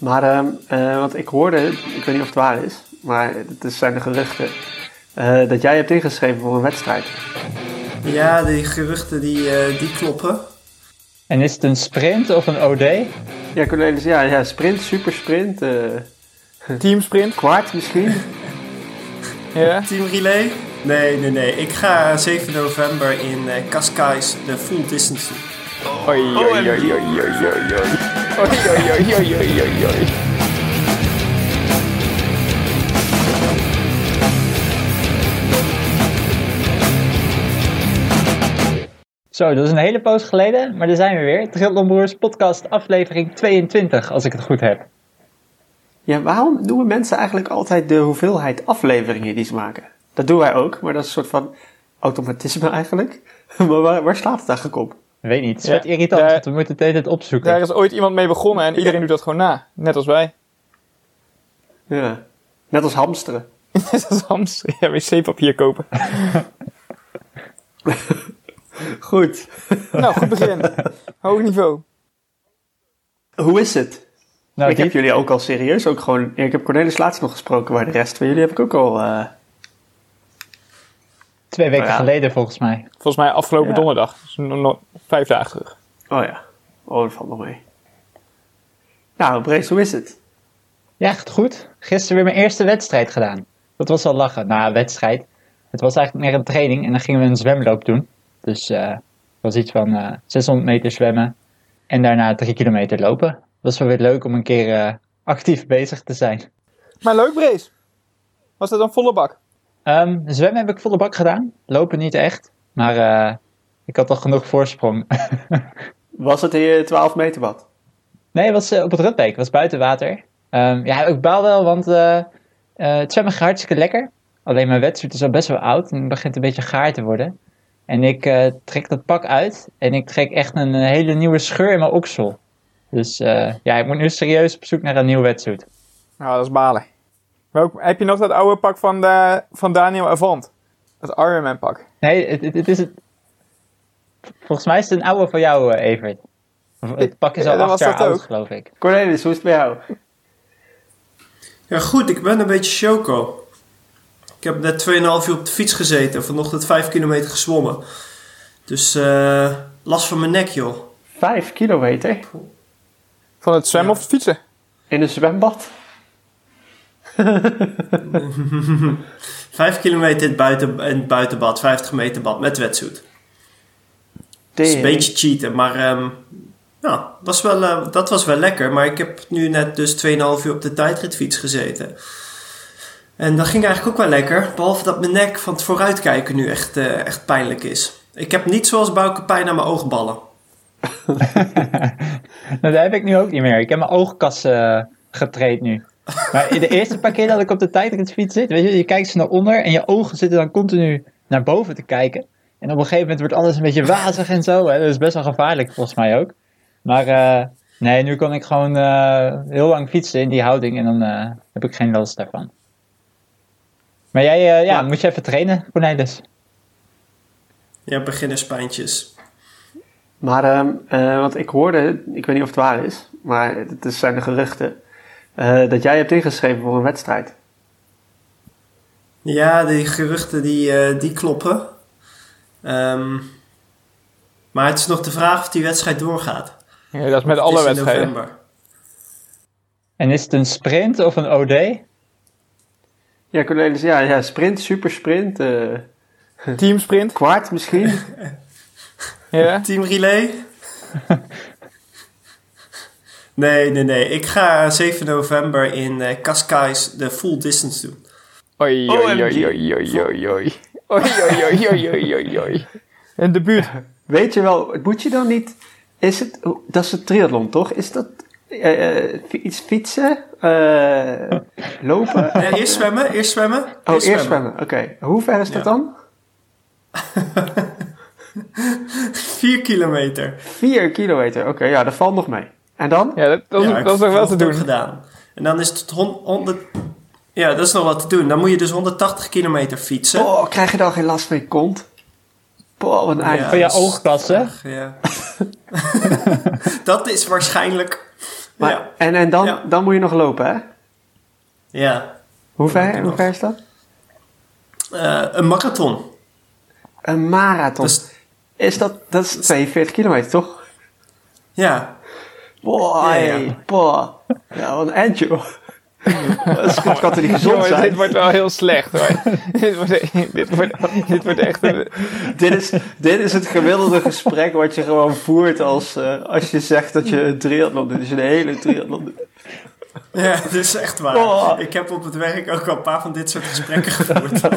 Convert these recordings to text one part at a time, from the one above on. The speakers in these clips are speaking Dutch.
Maar ehm, eh, want ik hoorde, ik weet niet of het waar is, maar het zijn de geruchten, eh, dat jij hebt ingeschreven voor een wedstrijd. Ja, die geruchten die, eh, die kloppen. En is het een sprint of een OD? Ja, Cornelis, ja, ja sprint, supersprint, eh Teamsprint. kwart misschien. Ja. Team Relay? Nee, nee, nee. Ik ga 7 november in eh Cascais de full distance doen. Oei, oei, oei, oei, oei, oei, oei. Oei, oei, oei, oei. Zo, dat is een hele poos geleden, maar daar zijn we weer. Triathlon Broers podcast aflevering 22, als ik het goed heb. Ja, waarom noemen mensen eigenlijk altijd de hoeveelheid afleveringen die ze maken? Dat doen wij ook, maar dat is een soort van automatisme eigenlijk. maar waar, waar slaat het eigenlijk op? Weet niet, het is Ja, wat irritant, daar- want we moeten het de hele tijd opzoeken. Daar is ooit iemand mee begonnen en iedereen doet dat gewoon na. Net als wij. Ja. Net als hamsteren. Net als hamster. Ja, wc-papier kopen. Goed. Nou, goed begin. Hoog niveau. Hoe is het? nou, ik heb jullie ook al serieus, ook gewoon, ik heb Cornelis laatst nog gesproken, maar de rest van jullie heb ik ook al, eh, twee weken Ja. geleden volgens mij. Volgens mij afgelopen Ja. donderdag. Dus nog, vijf dagen terug. oh ja, oh dat valt nog mee. Nou, Brace, hoe is het? Ja, echt goed. Gisteren weer mijn eerste wedstrijd gedaan. Dat was al lachen. Nou, wedstrijd. Het was eigenlijk meer een training en dan gingen we een zwemloop doen. Dus eh, het was iets van eh 600 meter zwemmen en daarna 3 kilometer lopen. Dat was wel weer leuk om een keer eh, actief bezig te zijn. Maar leuk, Brace. Was dat een volle bak? Ehm, zwemmen heb ik volle bak gedaan. Lopen niet echt. Maar eh, ik had al genoeg voorsprong. Was het hier 12 meter bad? nee, het was eh, op het Rutbeek. Het was buiten water. Ehm, ja, ik baal wel, want eh, eh, het zwemmen gaat hartstikke lekker. Alleen mijn wetsuit is al best wel oud en het begint een beetje gaar te worden. En ik eh, trek dat pak uit en ik trek echt een hele nieuwe scheur in mijn oksel. Dus eh, ja, ik moet nu serieus op zoek naar een nieuw wetsuit. Nou, dat is balen. Welk, heb je nog dat oude pak van, de, van Daniel Avant? Dat Ironman pak. Nee, het, het, het is het... Volgens mij is het een oude van jou, eh, Evert. Het pak is Ja, al dat acht jaar oud, ook. geloof ik. Cornelis, hoe is het bij jou? Ja, goed. Ik ben een beetje choco. Ik heb net 2,5 uur op de fiets gezeten. Vanochtend 5 kilometer gezwommen. Dus eh, last van mijn nek, joh. 5 kilometer Van het zwemmen Ja. of het fietsen? in een zwembad? 5 kilometer in het, buiten, in het buitenbad. 50 meter bad met wetsuit. Dat is een beetje cheaten, maar ehm ja, was wel, eh, dat was wel lekker. Maar ik heb nu net dus 2,5 uur op de tijdritfiets gezeten. En dat ging eigenlijk ook wel lekker. Behalve dat mijn nek van het vooruitkijken nu echt, eh, echt pijnlijk is. Ik heb niet zoals Bouke pijn aan mijn oogballen. Nou, dat heb ik nu ook niet meer. Ik heb mijn oogkas eh, getraind nu. Maar de eerste paar keer dat ik op de tijdritfiets zit, weet je, je kijkt ze naar onder en je ogen zitten dan continu naar boven te kijken. En op een gegeven moment wordt alles een beetje wazig en zo. Hè? Dat is best wel gevaarlijk volgens mij ook. Maar eh, nee, nu kan ik gewoon eh, heel lang fietsen in die houding en dan eh, heb ik geen last daarvan. Maar jij, eh, ja, Ja. moet je even trainen, Cornelis? Ja, beginnerspijntjes. Maar, ehm, eh, want ik hoorde, ik weet niet of het waar is, maar het zijn de geruchten, eh, dat jij hebt ingeschreven voor een wedstrijd. Ja, die geruchten die, eh, die kloppen. Ehm, maar het is nog de vraag of die wedstrijd doorgaat. Ja, dat is met alle is in wedstrijden. november. En is het een sprint of een OD? Ja, Cornelis, ja, ja sprint, supersprint, eh Teamsprint. kwart misschien. Ja. Team Relay? nee, nee, nee. Ik ga 7 november in eh Cascais de full distance doen. Oei, oei, oei, oei, oei, oei, oei. Oei, oei, oei, oei, oei, oei. Een debuut. Weet je wel, moet je dan niet, is het, dat is het triathlon toch? Is dat eh, eh, iets fietsen, eh, lopen? Nee, eerst zwemmen, eerst zwemmen. Oh, eerst zwemmen, oké. Hoe ver is dat Ja. dan? 4 kilometer. Vier kilometer, oké, ja, dat valt nog mee. En dan? Ja, dat, dat, is- Ja, dat is nog wel te doen. gedaan. En dan is het hon- 100... Ja, dat is nog wat te doen. Dan moet je dus 180 kilometer fietsen. Oh, krijg je dan geen last van je kont? Boah, wat een eind. Van je oogkassen? erg, Ja. dat is waarschijnlijk Maar, Ja. En, en dan, Ja. dan moet je nog lopen, hè? Ja. Hoe ver, hoe ver is dat? Eh, een marathon. Een marathon. Dus, is dat, dat is 42 kilometer, toch? ja. Boah, Ja, ja. wat een end, joh. Dat kan toch niet gezond Jongens, dit zijn? wordt wel heel slecht hoor. dit, wordt, dit, wordt, dit wordt echt een... Dit is, dit is het gemiddelde gesprek wat je gewoon voert als, eh, als je zegt dat je een triathlon doet. Dus je een hele triathlon doet. Ja, dat is echt waar. Oh. Ik heb op het werk ook al een paar van dit soort gesprekken gevoerd.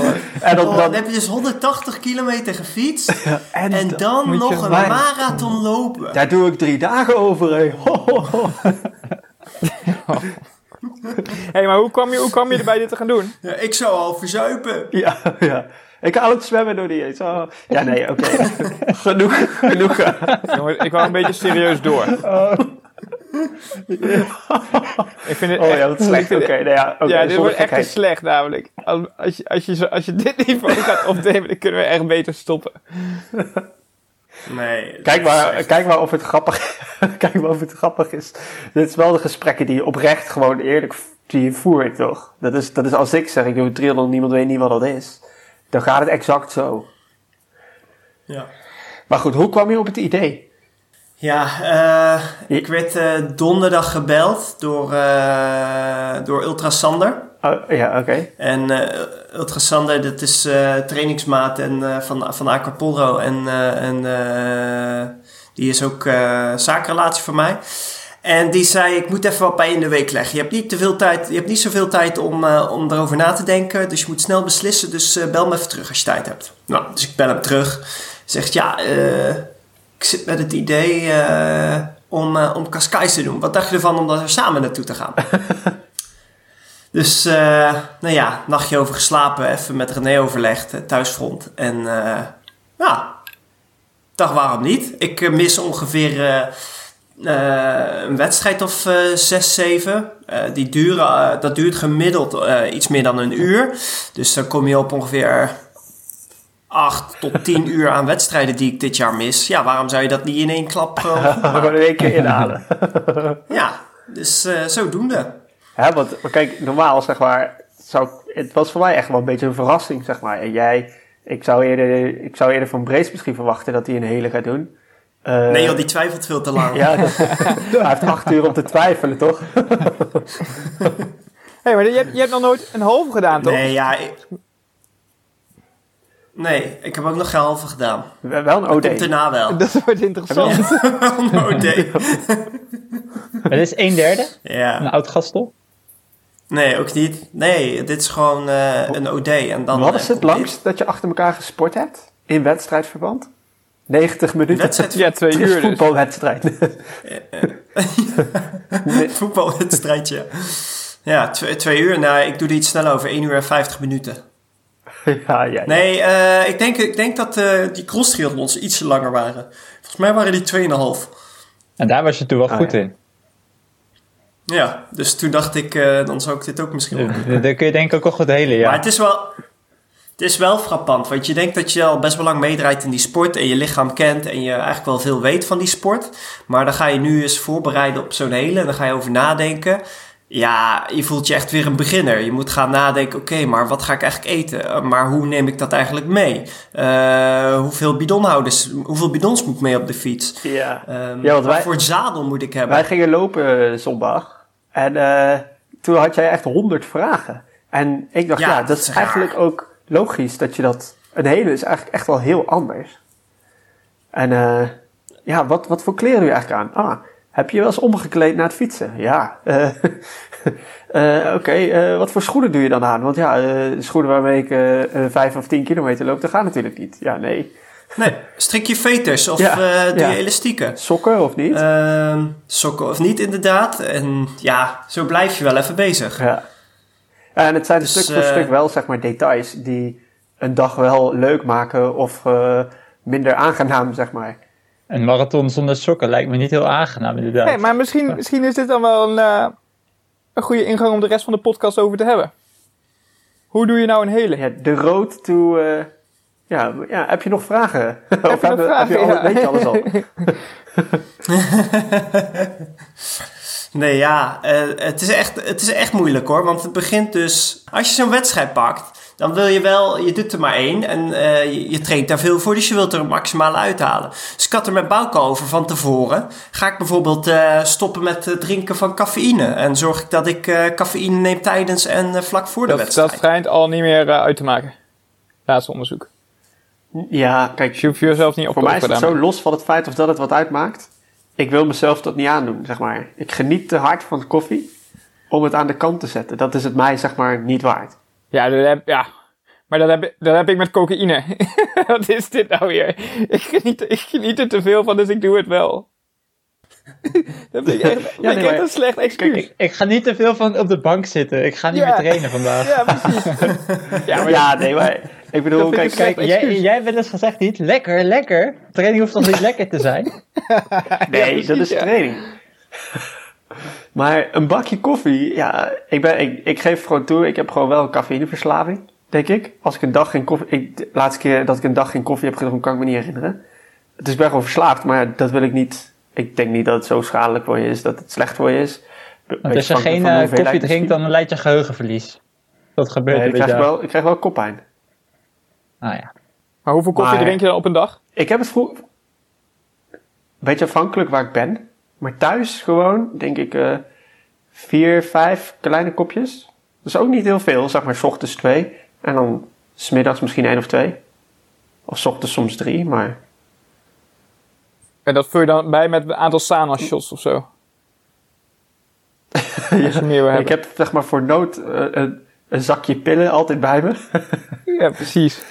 En dan, Oh, dan, dan heb je dus 180 kilometer gefietst en en dan- nog een marathon lopen. daar doe ik drie dagen over, hé. Hé, maar hoe kwam, je, hoe kwam je erbij dit te gaan doen? Ja, ik zou al verzuipen. Ja, ja. Ik haal het zwemmen door die eens. Oh. Ja, nee, oké. genoeg, genoeg. Jongens, ik wou een beetje serieus door. Ik vind het Oh echt, ja, dat is slecht. Oké, nou ja, oké. ja, dit wordt echt te slecht namelijk. Als, als, je, als, je, zo- als je dit niveau gaat opnemen, dan kunnen we echt beter stoppen. Nee. Kijk maar, echt- kijk maar of het grappig, kijk maar of het grappig is. Dit is wel de gesprekken die je oprecht gewoon eerlijk die je voert, toch? Dat is, dat is als ik zeg, ik doe een triathlon, niemand weet niet wat dat is. Dan gaat het exact zo. Ja. Maar goed, hoe kwam je op het idee? Ja, eh, ik werd eh, donderdag gebeld door, eh door Ultrasander. Oh, ja, oké. En eh Ultrasander, dat is trainingsmaat en, van, van Aquapolro. En, en die is ook zakenrelatie voor mij. En die zei, ik moet even wat bij je in de week leggen. Je hebt niet, te veel tijd, je hebt niet zoveel tijd om, om erover na te denken. Dus je moet snel beslissen. Dus bel me even terug als je tijd hebt. Nou, dus ik bel hem terug. Zegt, ja, eh, ik zit met het idee eh, om, eh om te doen. Wat dacht je ervan om daar samen naartoe te gaan? Dus, eh, nou ja, nachtje over geslapen, even met René overlegd, thuisfront. En ja, dacht waarom niet? Ik mis ongeveer een wedstrijd of zes, zeven. Die duren, dat duurt gemiddeld iets meer dan een uur. Dus dan kom je op ongeveer 8 tot 10 uur aan wedstrijden die ik dit jaar mis. Ja, waarom zou je dat niet in één klap gewoon maken? gewoon in één keer inhalen. Ja, dus eh, zodoende. Hè, want kijk, normaal zeg maar, zou, het was voor mij echt wel een beetje een verrassing, zeg maar. En jij, ik zou eerder, ik zou eerder van Brace misschien verwachten dat hij een hele gaat doen. Eh, Nee joh, die twijfelt veel te lang. Ja, dat, hij heeft acht uur om te twijfelen, toch? Hé, maar je hebt, je hebt nog nooit een halve gedaan, toch? Nee, ja. Ik... Nee, ik heb ook nog geen halve gedaan. Wel een OD. Komt erna wel. Dat wordt interessant. Een OD. Maar dit is een derde, een Ja. oud gastel. Nee, ook niet. Nee, dit is gewoon eh, een OD. En dan, Wat eh, is het komt langst dat je achter elkaar gesport hebt? In wedstrijdverband? 90 dit. minuten. Wedstrijd Ja, twee Het is uur dus. voetbalwedstrijd. Nee. voetbalwedstrijdje. Ja, twee, twee uur. Nou, ik doe er iets sneller over. 1 uur en 50 minuten. ja, ja, ja. Nee, eh, ik, denk, ik denk dat eh, die cross triathlons iets langer waren. Volgens mij waren die 2,5. En daar was je toen wel Ah, goed ja. in. Ja, dus toen dacht ik, eh, dan zou ik dit ook misschien wel Daar daar kun je denk ik ook wel goed helen, ja. Maar het is wel... Het is wel frappant, want je denkt dat je al best wel lang meedraait in die sport en je lichaam kent en je eigenlijk wel veel weet van die sport. Maar dan ga je nu eens voorbereiden op zo'n hele en dan ga je over nadenken. Ja, je voelt je echt weer een beginner. Je moet gaan nadenken, oké, maar wat ga ik eigenlijk eten? Uh, Maar hoe neem ik dat eigenlijk mee? Uh, hoeveel bidonhouders, hoeveel bidons moet ik mee op de fiets? Ja. Um, Ja, want wat wij- voor zadel moet ik hebben? Wij gingen lopen eh, zondag. En eh, toen had jij echt honderd vragen. En ik dacht, Ja, ja, dat is raar. eigenlijk ook logisch dat je dat... Een hele is eigenlijk echt wel heel anders. En eh, ja, wat, wat voor kleren doe je eigenlijk aan? Ah, heb je wel eens omgekleed naar het fietsen? Ja. eh, eh, Oké, eh, wat voor schoenen doe je dan aan? Want ja, schoenen waarmee ik vijf of tien kilometer loop, dat gaat natuurlijk niet. Ja, nee. Nee, strik je veters of Ja, doe ja. je elastieken? Sokken of niet? Ehm, sokken of niet, inderdaad. En ja, zo blijf je wel even bezig. Ja. En het zijn Dus, stuk voor stuk wel, zeg maar, details die een dag wel leuk maken of minder aangenaam, zeg maar. Een marathon zonder sokken lijkt me niet heel aangenaam inderdaad. Nee, maar misschien, misschien is dit dan wel een, eh, een goede ingang om de rest van de podcast over te hebben. Hoe doe je nou een hele? Ja, de road to... eh, ja, ja, heb je nog vragen? of je nog heb, vragen? heb je al, Ja. weet je alles al? Nee, ja, eh, het, is echt, het is echt moeilijk hoor. Want het begint dus. Als je zo'n wedstrijd pakt, dan wil je wel. Je doet er maar één. En eh, je, je traint daar veel voor, dus je wilt er een maximale uithalen. Dus ik had er met Bouke over van tevoren. Ga ik bijvoorbeeld eh, stoppen met het drinken van cafeïne? En zorg ik dat ik eh, cafeïne neem tijdens en vlak voor de Dat, wedstrijd? dat schijnt al niet meer uit te maken. Laatste onderzoek. Ja, kijk, Dus je hoeft jezelf niet op voor te mij is het zo los van het feit of dat het wat uitmaakt. Ik wil mezelf dat niet aandoen, zeg maar. Ik geniet te hard van koffie om het aan de kant te zetten. Dat is het mij, zeg maar, niet waard. Ja, dat heb, ja. maar dat heb, dat heb ik met cocaïne. Wat is dit nou weer? Ik geniet, ik geniet er te veel van, dus ik doe het wel. dat vind ik echt, ik een slecht excuus. Ik, ik ga niet te veel van op de bank zitten. Ik ga niet Ja. meer trainen vandaag. ja, precies. ja, maar Ja, nee, maar ik bedoel, kijk, ik kijk, Jij, jij hebt wel eens gezegd niet, lekker, lekker. Training hoeft toch niet lekker te zijn? nee, precies, dat is ja. training. Maar een bakje koffie, ja, ik, ben, ik, ik geef gewoon toe, ik heb gewoon wel een cafeïneverslaving, denk ik. Als ik een dag geen koffie, ik, de laatste keer dat ik een dag geen koffie heb gedronken, kan ik me niet herinneren. Dus ik ben gewoon verslaafd, maar dat wil ik niet, ik denk niet dat het zo schadelijk voor je is, dat het slecht voor je is. Want als je geen eh, koffie drinkt, misschien. dan leidt je geheugenverlies. Dat gebeurt Nee, er ik, krijg wel, ik krijg wel koppijn. Ah ja. Maar hoeveel koffie Maar- drink je dan op een dag? Ik heb het vroeg... Beetje afhankelijk waar ik ben. Maar thuis gewoon, denk ik, eh vier, vijf kleine kopjes. Dat is ook niet heel veel, zeg maar, s ochtends twee. En dan smiddags misschien één of twee. Of s ochtends soms drie, maar... En dat vul je dan bij met een aantal Sana shots of zo. Meer wil Ik heb, zeg maar, voor nood eh, een, een zakje pillen altijd bij me. Ja, precies.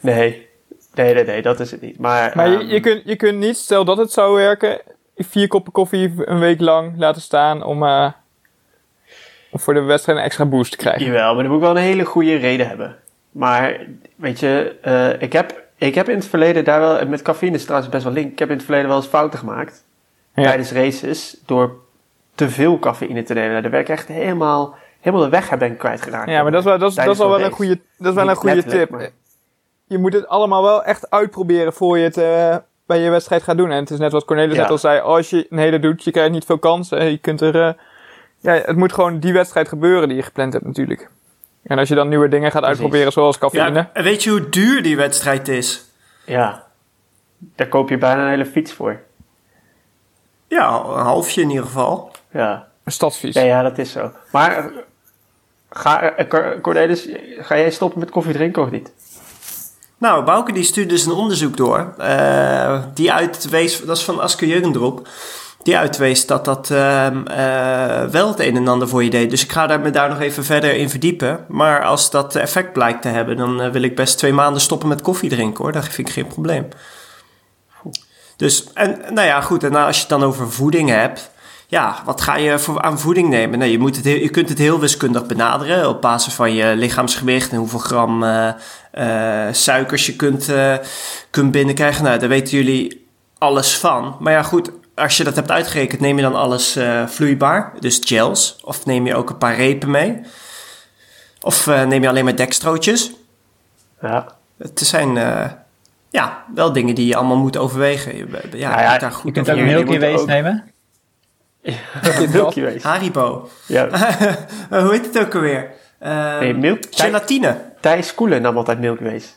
nee. Nee, nee, nee, dat is het niet. Maar, Maar je, ehm, je, kunt, je kunt niet, stel dat het zou werken, vier koppen koffie een week lang laten staan om, eh, om voor de wedstrijd een extra boost te krijgen. Jawel, maar dan moet ik wel een hele goede reden hebben. Maar, weet je, eh, ik, heb, ik heb in het verleden daar wel... Met cafeïne is trouwens best wel link. Ik heb in het verleden wel eens fouten gemaakt. Ja. Tijdens races. Door te veel cafeïne te nemen. Daar ben ik echt helemaal... Helemaal de weg ben ik kwijtgeraakt. Ja, maar dat is wel, dat is, dat is wel, wel een goede, dat is wel Niet een goede tip. maar- Je moet het allemaal wel echt uitproberen voor je het eh, bij je wedstrijd gaat doen. En het is net wat Cornelis Ja. net al zei, als je een hele doet, je krijgt niet veel kansen. Je kunt er, eh, ja, het moet gewoon die wedstrijd gebeuren die je gepland hebt natuurlijk. En als je dan nieuwe dingen gaat Precies. uitproberen, zoals cafeïne. Ja, en weet je hoe duur die wedstrijd is? Ja. Daar koop je bijna een hele fiets voor. Ja, een halfje in ieder geval. Ja. Een stadsfiets. Ja, ja, dat is zo. Maar... eh, Ga, eh, Cor- Cornelis, ga jij stoppen met koffie drinken of niet? Nou, Bouke die stuurde dus een onderzoek door. eh, die uitwees, dat is van Asker Jurgendrop. Die uitwees dat dat ehm, eh, wel het een en ander voor je deed. Dus ik ga daar, me daar nog even verder in verdiepen. Maar als dat effect blijkt te hebben, dan eh, wil ik best twee maanden stoppen met koffie drinken hoor. Dat vind ik geen probleem. Dus, en nou ja, goed. En nou, als je het dan over voeding hebt. Ja, wat ga je voor, aan voeding nemen? Nou, je, moet het heel- je kunt het heel wiskundig benaderen op basis van je lichaamsgewicht en hoeveel gram eh, eh, suikers je kunt, eh, kunt binnenkrijgen. Nou, daar weten jullie alles van. Maar ja, goed, als je dat hebt uitgerekend, neem je dan alles vloeibaar, dus gels, of neem je ook een paar repen mee? Of neem je alleen maar dekstrootjes? Ja. Het zijn ja, wel dingen die je allemaal moet overwegen. Je, ja, Nou ja, je daar Je goed kunt over ook je Milky moet Ways ook- nemen. Milky. Haribo. Ja. Hoe heet het ook alweer? Eh, Nee, milk, gelatine. Thijs Koelen nam altijd Milky Ways.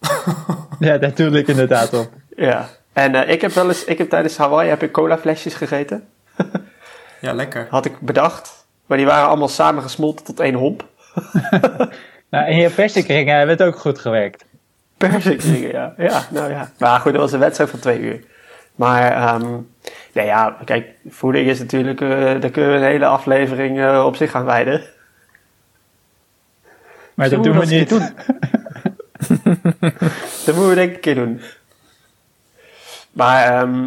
Ja, daar doe ik inderdaad op. Ja. En eh, ik heb wel eens, ik heb tijdens Hawaii heb ik cola flesjes gegeten. Ja, lekker. Had ik bedacht. Maar die waren allemaal samengesmolten tot één homp. Nou, in je persikringen hebben het ook goed gewerkt. Persikringen, ja. Ja, nou ja. Maar goed, dat was een wedstrijd van twee uur. Maar, ehm nee ja, kijk, voeding is natuurlijk, eh, daar kunnen we een hele aflevering eh, op zich gaan wijden. Maar dat doen we dat niet. doen? dat moeten we denk ik een keer doen. Maar, ehm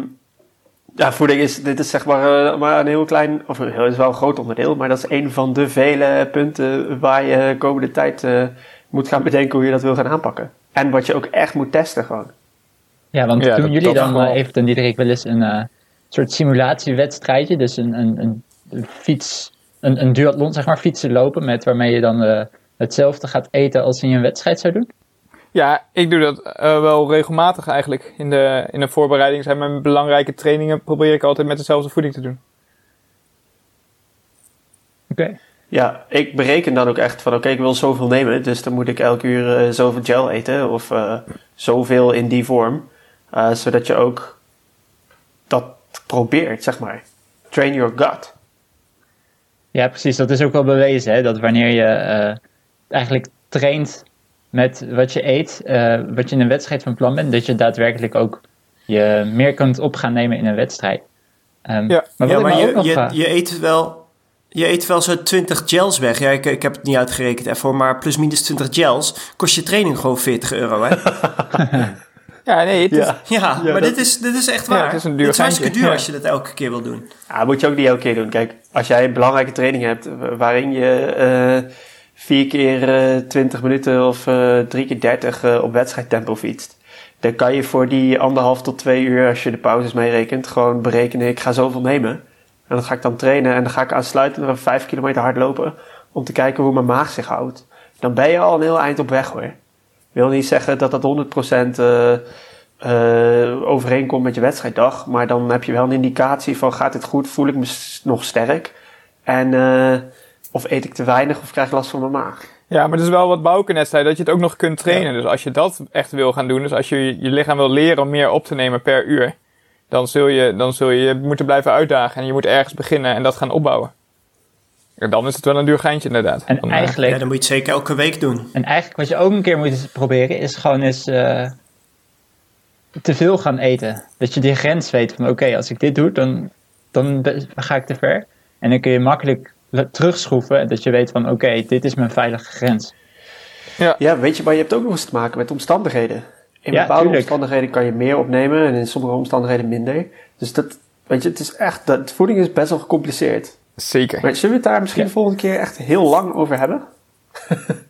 ja, voeding is, dit is zeg maar, eh, maar een heel klein, of een heel, is wel een groot onderdeel, maar dat is een van de vele punten waar je de komende tijd eh, moet gaan bedenken hoe je dat wil gaan aanpakken. En wat je ook echt moet testen gewoon. Ja, want Ja, doen dat- jullie dat dan, wel. heeft dan Diederik wel eens een eh, soort simulatiewedstrijdje, dus een, een, een, een fiets, een, een duathlon zeg maar, fietsen lopen, met waarmee je dan eh, hetzelfde gaat eten als in je een wedstrijd zou doen? Ja, ik doe dat eh, wel regelmatig eigenlijk. In de, in de voorbereiding zijn mijn belangrijke trainingen probeer ik altijd met dezelfde voeding te doen. Oké. Ja, ik bereken dan ook echt van oké, ik wil zoveel nemen, dus dan moet ik elke uur eh, zoveel gel eten of eh, zoveel in die vorm. Eh, zodat je ook probeert, zeg maar. Train your gut. Ja, precies. Dat is ook wel bewezen, hè? dat wanneer je eh, eigenlijk traint met wat je eet, eh, wat je in een wedstrijd van plan bent, dat je daadwerkelijk ook je meer kunt op gaan nemen in een wedstrijd. Ehm, Ja. maar Ja, je, nog je, vraag- je eet wel... Je eet wel zo'n 20 gels weg. Ja, ik, ik heb het niet uitgerekend ervoor, maar plus minus 20 gels kost je training gewoon 40 euro, hè? Ja, nee, het is, Ja. Maar dat- dit, is, dit is echt waar. het is een duur is hartstikke duur als je dat elke keer wil doen. Ja, moet je ook niet elke keer doen. Kijk, als jij een belangrijke training hebt wa- waarin je eh, vier keer eh 20 minuten of eh drie keer 30 eh, op wedstrijdtempo fietst. Dan kan je voor die anderhalf tot twee uur, als je de pauzes meerekent, gewoon berekenen, ik ga zoveel nemen. En dan ga ik dan trainen en dan ga ik aansluitend nog vijf kilometer hard lopen om te kijken hoe mijn maag zich houdt. Dan ben je al een heel eind op weg hoor. Wil niet zeggen dat dat 100% eh eh, overeenkomt met je wedstrijddag. Maar dan heb je wel een indicatie van gaat dit goed, voel ik me nog sterk. En eh, of eet ik te weinig of krijg ik last van mijn maag. ja, maar het is wel wat Bouke net zei, dat je het ook nog kunt trainen. Dus als je dat echt wil gaan doen, dus als je je lichaam wil leren om meer op te nemen per uur, dan zul je dan zul je je moeten blijven uitdagen en je moet ergens beginnen en dat gaan opbouwen. Ja, dan is het wel een duur geintje inderdaad. En Dan, eh, eigenlijk, Ja, dan moet je het zeker elke week doen. en eigenlijk wat je ook een keer moet proberen, is gewoon eens eh, te veel gaan eten. Dat je die grens weet van oké, als ik dit doe, dan, dan ga ik te ver. En dan kun je makkelijk terugschroeven. en Dat je weet van oké, dit is mijn veilige grens. Ja, weet je, maar je hebt ook nog eens te maken met omstandigheden. In Ja, bepaalde tuurlijk. omstandigheden kan je meer opnemen en in sommige omstandigheden minder. Dus dat, weet je, het is echt, dat, voeding is best wel gecompliceerd. Zeker. Maar zullen we het daar misschien Ja. de volgende keer echt heel lang over hebben?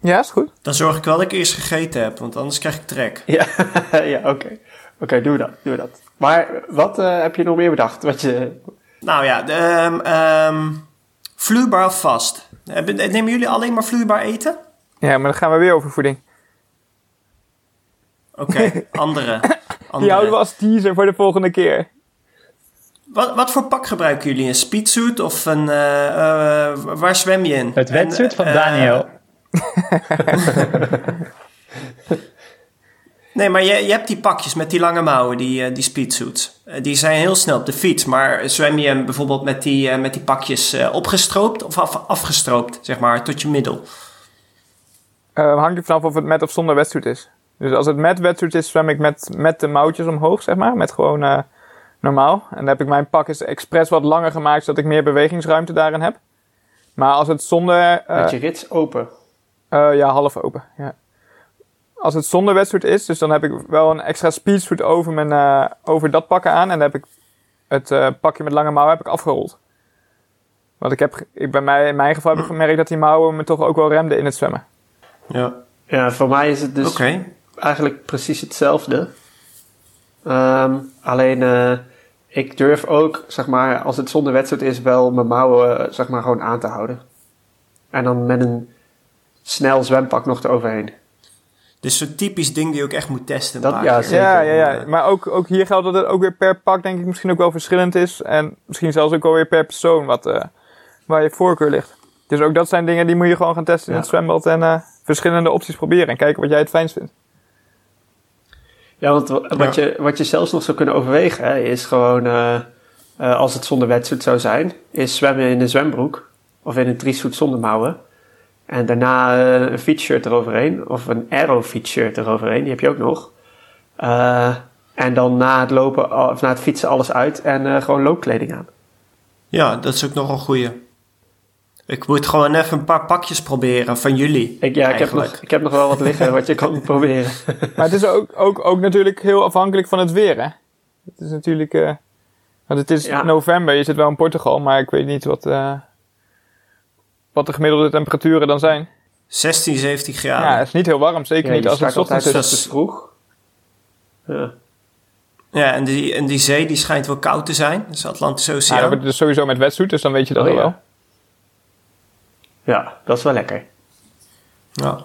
Ja, is goed. Dan zorg ik wel dat ik eerst gegeten heb, want anders krijg ik trek. Ja, ja oké. Oké, doen we dat, doen we dat. Maar wat eh, heb je nog meer bedacht? Wat je, Nou ja, de, ehm, ehm, vloeibaar of vast? Nemen jullie alleen maar vloeibaar eten? Ja, maar dan gaan we weer over voeding. Oké, andere. Die andere. houden we als teaser voor de volgende keer. Wat, wat voor pak gebruiken jullie? Een speedsuit of een... eh, eh, waar zwem je in? Het wetsuit van eh, Daniel. Nee, maar je, je hebt die pakjes met die lange mouwen, die, die speedsuits. Die zijn heel snel op de fiets. Maar zwem je bijvoorbeeld met die, met die pakjes opgestroopt of af, afgestroopt, zeg maar, tot je middel? Eh, hangt er vanaf of het met of zonder wetsuit is. Dus als het met wetsuit is, zwem ik met, met de mouwtjes omhoog, zeg maar. Met gewoon eh, normaal. En dan heb ik mijn pak is expres wat langer gemaakt, zodat ik meer bewegingsruimte daarin heb. Maar als het zonder... eh, met je rits open. eh, ja, half open. Ja. Als het zonder wetsuit is, dus dan heb ik wel een extra speedsuit over, mijn, eh, over dat pakken aan. En dan heb ik het eh, pakje met lange mouwen heb ik afgerold. Want ik heb, ik, bij mij, in mijn geval heb ik gemerkt dat die mouwen me toch ook wel remden in het zwemmen. Ja. Ja, voor mij is het dus eigenlijk precies hetzelfde. Ehm, alleen, eh, ik durf ook, zeg maar, als het zonder wedstrijd is, wel mijn mouwen, eh, zeg maar, gewoon aan te houden. En dan met een snel zwempak nog eroverheen. Dus zo'n typisch ding die je ook echt moet testen. Dat- ja, zeker. Ja, ja, ja. Maar ook, ook hier geldt dat het ook weer per pak denk ik misschien ook wel verschillend is. En misschien zelfs ook wel weer per persoon wat, eh, waar je voorkeur ligt. Dus ook dat zijn dingen die moet je gewoon gaan testen in het zwembad. En eh, verschillende opties proberen. En kijken wat jij het fijnst vindt. Ja, want wa- wat, Je, wat je zelfs nog zou kunnen overwegen, hè, is gewoon, eh, eh, als het zonder wedstrijd zou zijn, is zwemmen in een zwembroek. Of in een trisuit zonder mouwen. En daarna eh, een fietsshirt eroverheen. Of een aero fietsshirt eroverheen, die heb je ook nog. En dan na het lopen, of na het fietsen alles uit en gewoon loopkleding aan. Ja, dat is ook nog een goeie. Ik moet gewoon even een paar pakjes proberen van jullie. Ik, ja, ik heb, nog, ik heb nog wel wat liggen wat je kan proberen. Maar het is ook, ook, ook natuurlijk heel afhankelijk van het weer, hè? Het is natuurlijk... eh, want het is Ja. november, je zit wel in Portugal, maar ik weet niet wat, eh, wat de gemiddelde temperaturen dan zijn. 16, 17 graden. Ja, het is niet heel warm, zeker Ja, niet als het ochtends is. dus te vroeg. Ja. Ja, en die, en die zee die schijnt wel koud te zijn. Dat is de Atlantische Ja, Oceaan. dan wordt het dus sowieso met wetsuit, dus dan weet je dat Oh, al ja. wel. Ja, dat is wel lekker. Ja.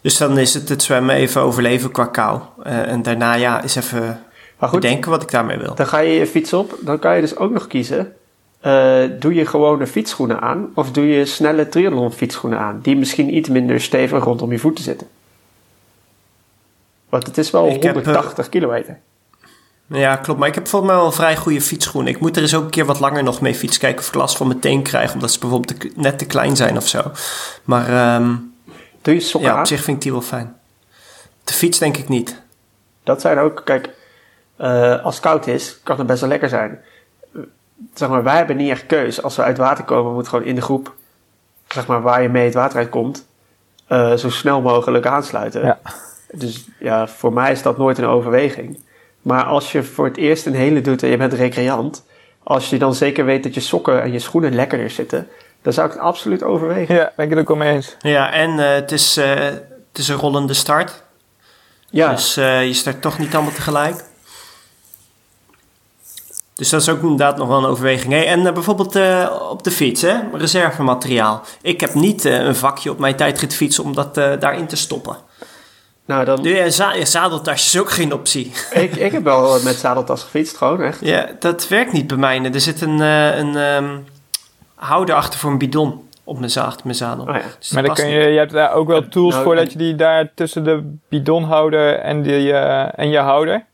Dus dan is het het zwemmen even overleven qua kou. Eh, en daarna ja, is even Maar goed, bedenken wat ik daarmee wil. dan ga je je fiets op. Dan kan je dus ook nog kiezen. eh, doe je gewone fietsschoenen aan? Of doe je snelle triathlon fietsschoenen aan? Die misschien iets minder stevig rondom je voeten zitten. Want het is wel Ik heb, eh, 180 kilometer. Ja, klopt. Maar ik heb volgens mij wel een vrij goede fietsschoenen. Ik moet er eens ook een keer wat langer nog mee fietsen. Kijken of ik last van mijn teen krijg. Omdat ze bijvoorbeeld te- net te klein zijn of zo. Maar ehm, Doe je sokken ja, aan? op zich vind ik die wel fijn. De fiets denk ik niet. Dat zijn ook, kijk, eh, als het koud is, kan het best wel lekker zijn. Zeg maar, wij hebben niet echt keus. Als we uit water komen, moet gewoon in de groep, zeg maar, waar je mee het water uitkomt, eh zo snel mogelijk aansluiten. Ja. Dus ja, voor mij is dat nooit een overweging. Maar als je voor het eerst een hele doet en je bent recreant, als je dan zeker weet dat je sokken en je schoenen lekkerder zitten, dan zou ik het absoluut overwegen. Ja, ben ik het ook wel mee eens. Ja, en eh, het, is, eh, het is een rollende start. Ja, Dus eh, je start toch niet allemaal tegelijk. Dus dat is ook inderdaad nog wel een overweging. Hey, en bijvoorbeeld eh, op de fiets, hè? reservemateriaal. Ik heb niet eh, een vakje op mijn tijdritfiets om dat daarin te stoppen. Nou dan, De za zadeltasje is ook geen optie. ik, ik heb wel met zadeltas gefietst, gewoon echt. ja, dat werkt niet bij mij. Er zit een, eh, een ehm, houder achter voor een bidon op mijn, za mijn zadel. Oh ja. Dus Maar dan kun niet. je, je hebt daar ook wel tools Nou, voor en- dat je die daar tussen de bidonhouder en, die, eh, en je houder,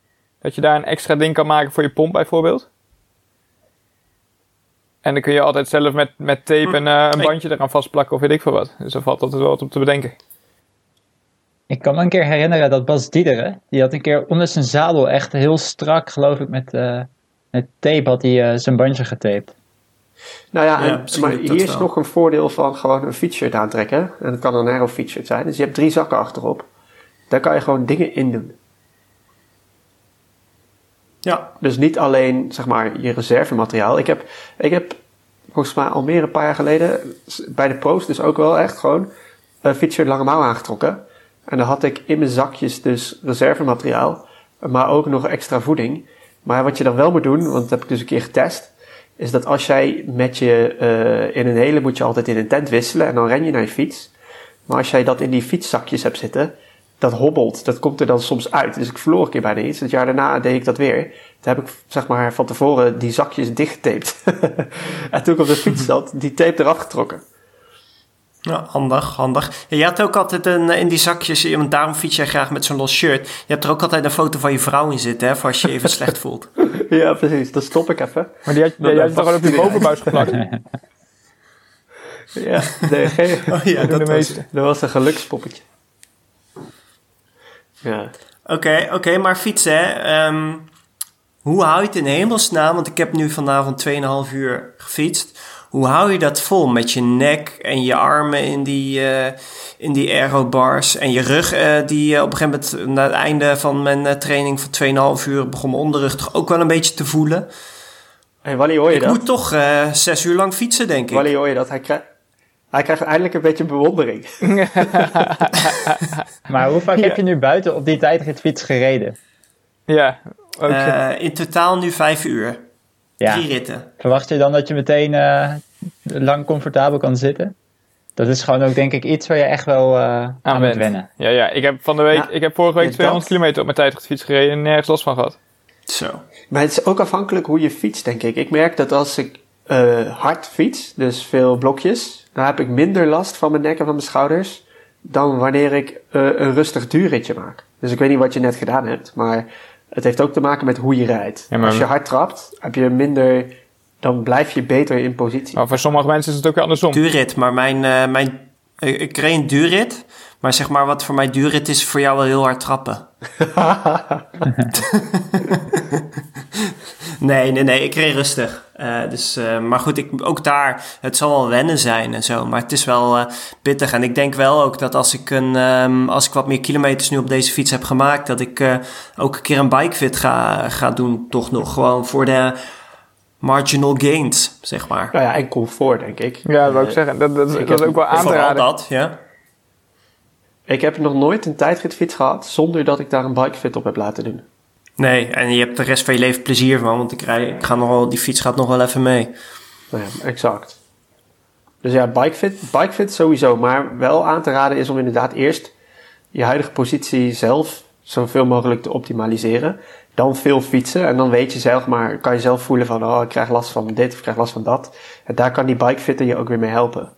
dat je daar een extra ding kan maken voor je pomp bijvoorbeeld. En dan kun je altijd zelf met, met tape en eh, een bandje eraan vastplakken of weet ik veel wat. Dus daar valt altijd wel wat op te bedenken. Ik kan me een keer herinneren dat Bas Diederen, die had een keer onder zijn zadel echt heel strak, geloof ik, met, eh, met tape had hij eh, zijn bandje getaped. Nou ja, Ja, en- misschien maar hier is wel. nog een voordeel van gewoon een fietsshirt aantrekken. En dat kan een aero fietsshirt zijn. Dus je hebt drie zakken achterop. Daar kan je gewoon dingen in doen. Ja, Dus niet alleen, zeg maar, je reservemateriaal. Ik heb, ik heb volgens mij al meer een paar jaar geleden bij de Post dus ook wel echt gewoon een fietsshirt lange mouw aangetrokken. En dan had ik in mijn zakjes dus reservemateriaal, maar ook nog extra voeding. Maar wat je dan wel moet doen, want dat heb ik dus een keer getest, is dat als jij met je eh, in een hele moet je altijd in een tent wisselen en dan ren je naar je fiets. Maar als jij dat in die fietszakjes hebt zitten, dat hobbelt. Dat komt er dan soms uit. Dus ik verloor een keer bijna iets. Het jaar daarna deed ik dat weer. Toen heb ik zeg maar van tevoren die zakjes dichtgetaped. en toen ik op de fiets zat, die tape eraf getrokken. Ja, handig, handig. Ja, je had ook altijd een, in die zakjes, want daarom fiets jij graag met zo'n los shirt. Je hebt er ook altijd een foto van je vrouw in zitten, hè, voor als je je even slecht voelt. ja, precies. Dan stop ik even. Maar die had, die, Dan had je toch gewoon op je die bovenbuis geplakt? Ja, nee, geen, Oh ja, Dat dat was... meeste. dat was een gelukspoppetje. Ja. Oké, oké, maar fietsen, hè. Ehm, hoe hou je het in hemelsnaam? Want ik heb nu vanavond 2,5 uur gefietst. Hoe hou je dat vol met je nek en je armen in die, eh in die aerobars en je rug eh, die eh, op een gegeven moment na het einde van mijn eh, training van 2,5 uur begon mijn onderrug toch ook wel een beetje te voelen. Hey, Wally, hoor je Ik dat? moet toch eh, zes uur lang fietsen, denk ik. Wally, hoor je dat? Hij, krijgt hij krijgt eindelijk een beetje bewondering. Maar hoe vaak Ja. heb je nu buiten op die tijdritfiets gereden? Ja, ook Eh, in totaal nu vijf uur. Ja. Drie ritten. Verwacht je dan dat je meteen eh, lang comfortabel kan zitten? Dat is gewoon ook denk ik iets waar je echt wel eh, aan moet wennen. Ja, ja. Ik heb van de week, Ja, ik heb vorige week ja, 200 dat. kilometer op mijn tijdritfiets gereden en nergens last van gehad. Zo. Maar het is ook afhankelijk hoe je fietst, denk ik. Ik merk dat als ik eh, hard fiets, dus veel blokjes, dan heb ik minder last van mijn nek en van mijn schouders dan wanneer ik eh, een rustig duurritje maak. Dus ik weet niet wat je net gedaan hebt, maar het heeft ook te maken met hoe je rijdt. Ja, maar- Als je hard trapt, heb je minder, dan blijf je beter in positie. Maar voor sommige mensen is het ook weer andersom. Duurrit, maar mijn... eh, mijn ik ik reed een duurrit. Maar zeg maar, wat voor mij duurrit is, voor jou wel heel hard trappen. nee, nee, nee. Ik reed rustig. Eh, dus, eh, maar goed, ik, ook daar, het zal wel wennen zijn en zo. Maar het is wel eh, pittig. En ik denk wel ook dat als ik, een, ehm, als ik wat meer kilometers nu op deze fiets heb gemaakt... dat ik eh, ook een keer een bikefit ga, ga doen, toch nog. Gewoon voor de marginal gains, zeg maar. Nou ja, en comfort, denk ik. Ja, dat wil ik zeggen. Dat, dat, dat is ook wel aan te Vooral raden. dat, ja. Ik heb nog nooit een tijdritfiets gehad zonder dat ik daar een bikefit op heb laten doen. Nee, en je hebt de rest van je leven plezier van, want ik rij, ik ga nog wel, die fiets gaat nog wel even mee. Nou ja, exact. Dus ja, bikefit, bikefit sowieso. Maar wel aan te raden is om inderdaad eerst je huidige positie zelf zoveel mogelijk te optimaliseren. Dan veel fietsen en dan weet je zelf maar, kan je zelf voelen van, oh ik krijg last van dit of ik krijg last van dat. En daar kan die bikefitter je ook weer mee helpen.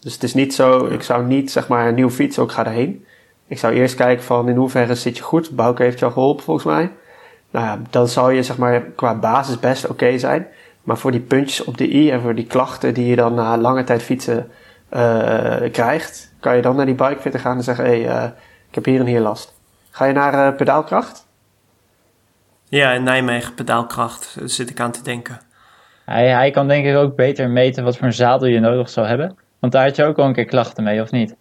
Dus het is niet zo, ik zou niet zeg maar een nieuwe fiets ook gaan erheen. Ik zou eerst kijken van in hoeverre zit je goed. Bouke heeft je al geholpen volgens mij. Nou ja, dan zal je zeg maar qua basis best oké zijn. Maar voor die puntjes op de i en voor die klachten die je dan na lange tijd fietsen uh, krijgt, kan je dan naar die bikefitter gaan en zeggen: hé, hey, uh, ik heb hier en hier last. Ga je naar uh, pedaalkracht? Ja, in Nijmegen pedaalkracht, daar zit ik aan te denken. Hij, hij kan denk ik ook beter meten wat voor een zadel je nodig zou hebben. Want daar had je ook al een keer klachten mee, of niet?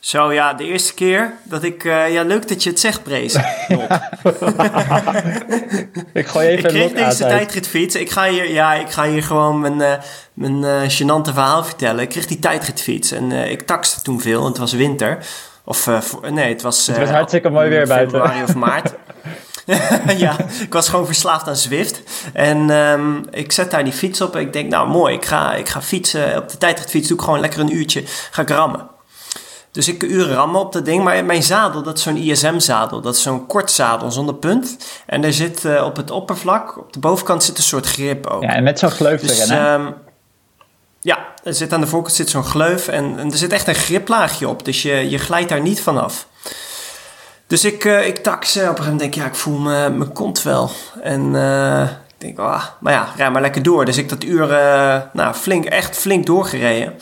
Zo ja, de eerste keer dat ik... Uh, ja, leuk dat je het zegt, Brees. ik gooi even Ik kreeg deze tijdritfiets. Ik ga hier, ja, ik ga hier gewoon mijn, uh, mijn uh, gênante verhaal vertellen. Ik kreeg die tijdritfiets en ik taxte toen veel. Het was winter. Of nee, het was... het was hartstikke mooi weer buiten. Februari of maart. ja, ik was gewoon verslaafd aan Zwift. En um, ik zet daar die fiets op en ik denk, nou mooi, ik ga, ik ga fietsen. Op de tijdritfiets doe ik gewoon lekker een uurtje, ga ik rammen. Dus ik uren rammen op dat ding. Maar mijn zadel, dat is zo'n ISM-zadel. Dat is zo'n kort zadel zonder punt. En er zit uh, op het oppervlak, op de bovenkant zit een soort grip ook. Ja, en met zo'n gleuf dus, erin? Um, ja, er zit aan de voorkant zit zo'n gleuf en, en, er zit echt een griplaagje op. Dus je, je glijdt daar niet vanaf. Dus ik, uh, ik tax, op een gegeven moment denk ik, ja, ik voel me, mijn kont wel. En uh, ik denk, ah, maar ja, rij maar lekker door. Dus ik dat uur, nou, flink, echt flink doorgereden.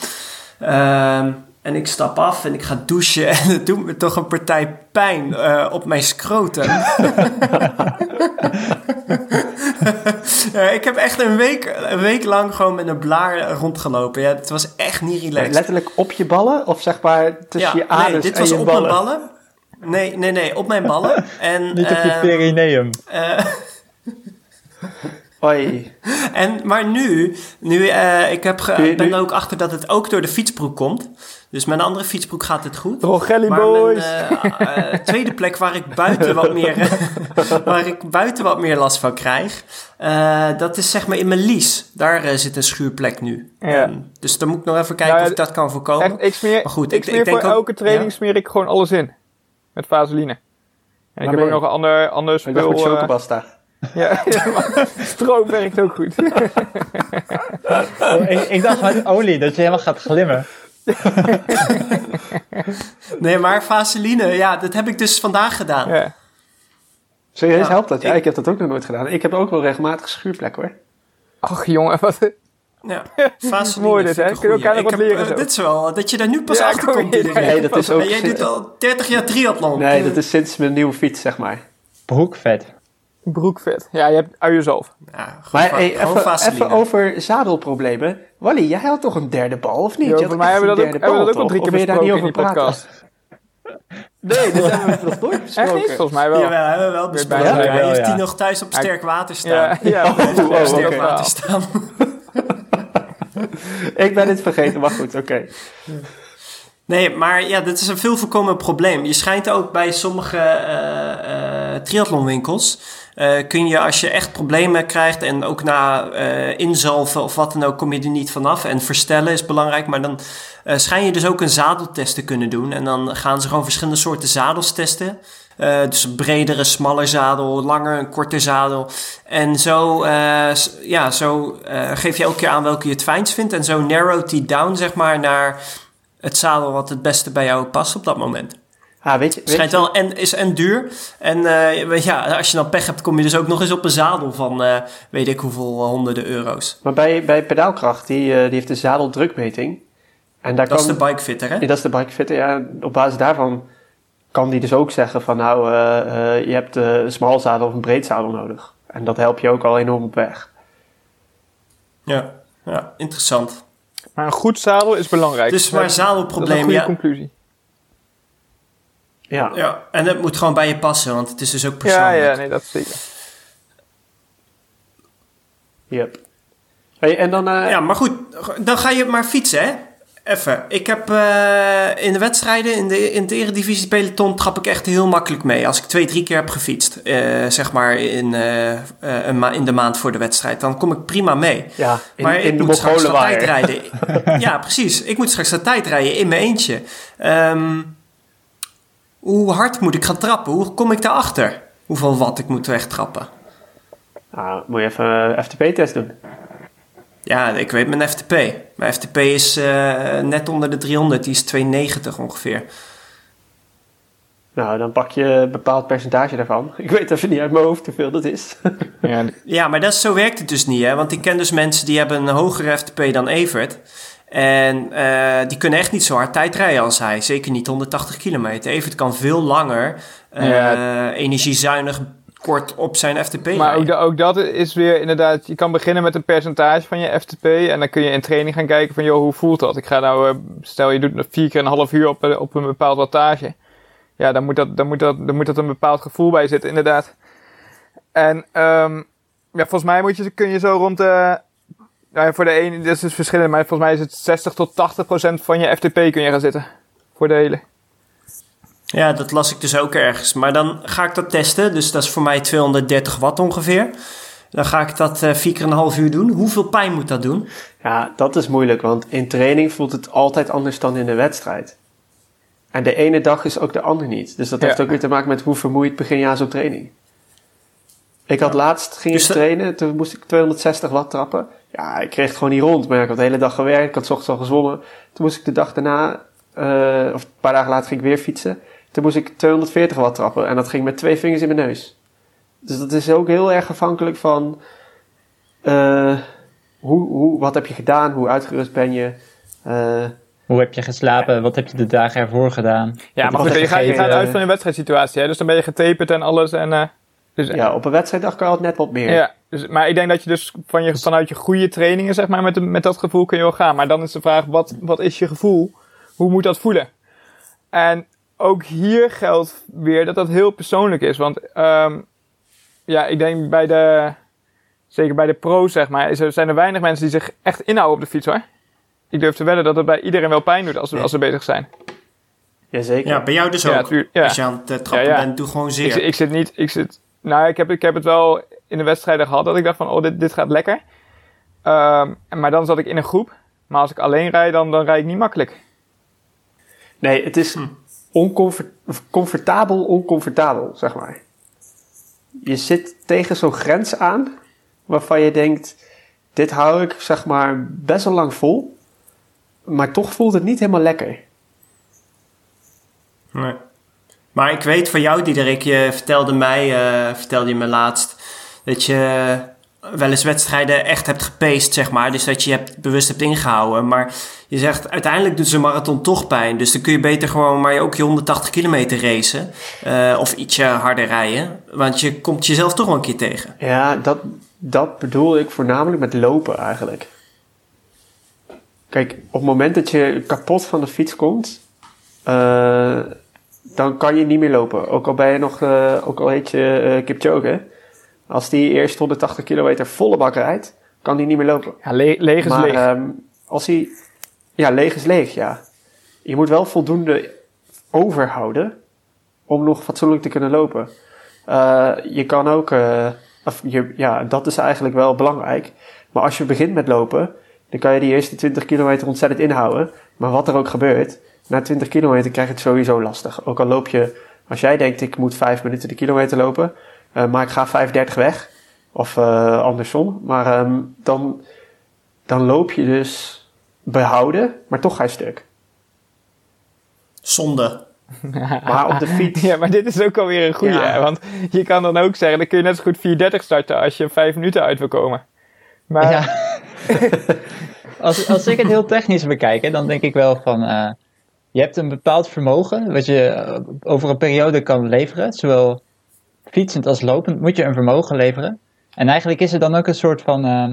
Uh, en ik stap af en ik ga douchen en het doet me toch een partij pijn op mijn scrotum. ik heb echt een week, een week lang gewoon met een blaar rondgelopen. Ja, het was echt niet relaxed. Letterlijk op je ballen of zeg maar tussen ja, je aders nee, dit en was je op ballen? mijn ballen. Nee, nee, nee, op mijn ballen. En, Niet op je uh, perineum. Uh, Hoi. En, maar nu, nu uh, ik heb ge, ben er ook achter dat het ook door de fietsbroek komt. Dus mijn andere fietsbroek gaat het goed. Oh, Gelly maar boys. mijn uh, uh, tweede plek waar ik buiten wat meer, waar ik buiten wat meer last van krijg, uh, dat is zeg maar in mijn lies. Daar uh, zit een schuurplek nu. Ja. Um, dus dan moet ik nog even kijken Nou of ik dat kan voorkomen. Echt, ik smeer, maar goed, ik ik, smeer ik denk voor ook, elke training ja. smeer ik gewoon alles in. Met vaseline. En ik heb ook nog een ander, ander Ik dacht spul. met eh, chocobasta. ja, stroop werkt ook goed. ik, ik dacht met olie, dat je helemaal gaat glimmen. Nee, maar vaseline, ja, dat heb ik dus vandaag gedaan. ja. Serieus, Ja, helpt dat? Ja, ik- ik heb dat ook nog nooit gedaan. Ik heb ook wel regelmatig schuurplek hoor. Ach jongen, wat... Ja, vaseline Mooi dit, hè? ik Kun je elkaar wat Ik heb, leren eh? Dit is wel, dat je daar nu pas Ja, achter kom komt. Nee, dat is ook- jij doet al 30 jaar triathlon. Nee, dat is sinds mijn nieuwe fiets, zeg maar. Broekvet. Broekvet. Ja, je hebt uienzalf. Ja, gewoon Maar hey, even, over zadelproblemen. Wally, jij had toch een derde bal, of niet? Jo, had voor mij echt hebben we dat ook, hebben we dat ook al drie keer je daar niet besproken in over podcast. Nee, dit hebben we nog nooit Echt besproken. niet? Volgens mij wel. Hebben we wel besproken. Hij Wel, heeft ja. die nog thuis op sterk water staan. Ja, ja. Oh, oh, Op sterk water staan. Ik ben het vergeten, maar goed, oké. Nee, maar ja, dit is een veel voorkomend probleem. Je schijnt ook bij sommige uh, triathlonwinkels... Uh, kun je als je echt problemen krijgt en ook na inzalven of wat dan ook, kom je er niet vanaf. En verstellen is belangrijk, maar dan schijn je dus ook een zadeltest te kunnen doen. En dan gaan ze gewoon verschillende soorten zadels testen. Uh, dus een bredere, smaller zadel, langer, een korter zadel. En zo, uh, ja, zo uh, geef je elke keer aan welke je het fijnst vindt. En zo narrowt die down, zeg maar, naar het zadel wat het beste bij jou past op dat moment. Ah, weet je, weet Schijnt wel en is en duur. En uh, ja, als je dan pech hebt, kom je dus ook nog eens op een zadel van uh, weet ik hoeveel honderden euro's. Maar bij, bij pedaalkracht, die, die heeft een zadeldrukmeting. En daar dat kan, is de bikefitter, hè? Ja, dat is de bikefitter, ja. Op basis daarvan kan die dus ook zeggen van nou, uh, je hebt een smal zadel of een breed zadel nodig. En dat helpt je ook al enorm op weg. Ja, ja interessant. Maar een goed zadel is belangrijk. Dus maar zadelprobleem, Dat is een goede ja. conclusie. Ja. ja, en het moet gewoon bij je passen, want het is dus ook Ja, persoonlijk. ja, nee, dat is zeker. Yep. Hey, en dan... Uh... Ja, maar goed, dan ga je maar fietsen, hè? Even. Ik heb uh, in de wedstrijden, in de, in de eredivisie peloton, trap ik echt heel makkelijk mee. Als ik twee, drie keer heb gefietst, uh, zeg maar in, uh, in de maand voor de wedstrijd, dan kom ik prima mee. Ja, in, maar in ik de moet straks de tijd rijden. ja, precies. Ik moet straks de tijd rijden in mijn eentje. Um, hoe hard moet ik gaan trappen? Hoe kom ik daarachter? Hoeveel watt ik moet wegtrappen? Nou, moet je even een FTP-test doen. Ja, ik weet mijn FTP. Mijn FTP is eh, net onder de 300, die is 290 ongeveer. Nou, dan pak je een bepaald percentage daarvan. Ik weet even niet uit mijn hoofd hoeveel dat is. Ja, Ja, maar dat, is- zo werkt het dus niet, hè? Want ik ken dus mensen die hebben een hogere FTP dan Evert. En eh, die kunnen echt niet zo hard tijd rijden als hij. Zeker niet 180 kilometer. Evert kan veel langer eh, Ja. energiezuinig kort op zijn FTP Maar ook, da- ook dat is weer inderdaad, je kan beginnen met een percentage van je FTP en dan kun je in training gaan kijken van, joh, hoe voelt dat? Ik ga nou, eh, stel je doet vier keer een half uur op, eh, op een bepaald wattage. Ja, dan moet, dat, dan, moet dat, dan moet dat een bepaald gevoel bij zitten, inderdaad. En ehm, ja, volgens mij moet je, kun je zo rond de, ja, voor de ene, dat is dus verschillend, maar volgens mij is het 60 tot 80 procent van je FTP kun je gaan zitten. Voor de hele. Ja, dat las ik dus ook ergens. Maar dan ga ik dat testen. Dus dat is voor mij 230 watt ongeveer. Dan ga ik dat eh, vier keer een half uur doen. Hoeveel pijn moet dat doen? Ja, dat is moeilijk, want in training voelt het altijd anders dan in de wedstrijd. En de ene dag is ook de andere niet. Dus dat Ja. heeft ook weer te maken met hoe vermoeid begin je aan zo'n training. Ik had laatst, ging Dus ik trainen, toen moest ik 260 watt trappen. Ja, ik kreeg het gewoon niet rond, maar ik had de hele dag gewerkt, ik had 's ochtends al gezwommen. Toen moest ik de dag daarna, eh, of een paar dagen later ging ik weer fietsen. Toen moest ik 240 watt trappen en dat ging met twee vingers in mijn neus. Dus dat is ook heel erg afhankelijk van eh, hoe, hoe, wat heb je gedaan, hoe uitgerust ben je. Eh, Hoe heb je geslapen? Wat heb je de dagen ervoor gedaan? Ja, Wat maar goed, je gaat, je gaat uit van een wedstrijdsituatie, hè? dus dan ben je getaperd en alles. En, eh, dus, ja, op een wedstrijddag kan je altijd net wat meer. Ja, dus, maar ik denk dat je dus, van je vanuit je goede trainingen, zeg maar, met, de- met dat gevoel kun je wel gaan. Maar dan is de vraag, wat, wat is je gevoel? Hoe moet dat voelen? En ook hier geldt weer dat dat heel persoonlijk is. Want ehm, ja, ik denk bij de, zeker bij de pro's, zeg maar, is er, zijn er weinig mensen die zich echt inhouden op de fiets, hoor. Ik durf te wedden dat het bij iedereen wel pijn doet als, ze- als ze bezig zijn. Jazeker. Ja, bij jou dus Ja, ook. tuur- ja. Als je aan het eh, trappen Ja, ja. bent, doe gewoon Ik, zeer. zit- ik zit niet, ik zit, nou, ik heb, ik heb het wel in de wedstrijden gehad dat ik dacht van, oh, dit, dit gaat lekker. Ehm, maar dan zat ik in een groep. Maar als ik alleen rijd, dan, dan rijd ik niet makkelijk. Nee, het is Hm. Oncomfort- comfortabel, oncomfortabel, zeg maar. Je zit tegen zo'n grens aan waarvan je denkt: dit hou ik zeg maar best wel lang vol, maar toch voelt het niet helemaal lekker. Nee. Maar ik weet van jou, Diederik, je vertelde mij, eh, vertelde je me laatst, dat je wel eens wedstrijden echt hebt gepaced, zeg maar. Dus dat je je hebt, bewust hebt ingehouden. Maar je zegt, uiteindelijk doet zo'n marathon toch pijn. Dus dan kun je beter gewoon maar ook je 180 kilometer racen. eh, of ietsje harder rijden. Want je komt jezelf toch wel een keer tegen. Ja, dat, dat bedoel ik voornamelijk met lopen eigenlijk. Kijk, op het moment dat je kapot van de fiets komt, eh, dan kan je niet meer lopen. Ook al ben je nog, eh, ook al heet je eh Kipchoge. Als die eerst 180 kilometer volle bak rijdt, kan die niet meer lopen. Ja, le- leeg is maar leeg. ehm, als hij, ja, leeg is leeg, ja. Je moet wel voldoende overhouden om nog fatsoenlijk te kunnen lopen. Eh, je kan ook, eh, of je, ja, dat is eigenlijk wel belangrijk. Maar als je begint met lopen, dan kan je die eerste 20 kilometer ontzettend inhouden. Maar wat er ook gebeurt, na 20 kilometer krijg je het sowieso lastig. Ook al loop je, als jij denkt ik moet 5 minuten de kilometer lopen, maar ik ga 35 weg. Of eh, andersom. Maar ehm, dan, dan loop je dus behouden, maar toch ga je stuk. Zonde. Maar op de fiets. Ja, maar dit is ook alweer een goede. Ja. Want je kan dan ook zeggen, dan kun je net zo goed 4.30 starten als je 5 minuten uit wil komen. Maar Ja. als, als ik het heel technisch bekijk, hè, dan denk ik wel van... eh, je hebt een bepaald vermogen wat je eh, over een periode kan leveren. Zowel fietsend als lopend moet je een vermogen leveren. En eigenlijk is er dan ook een soort van, eh,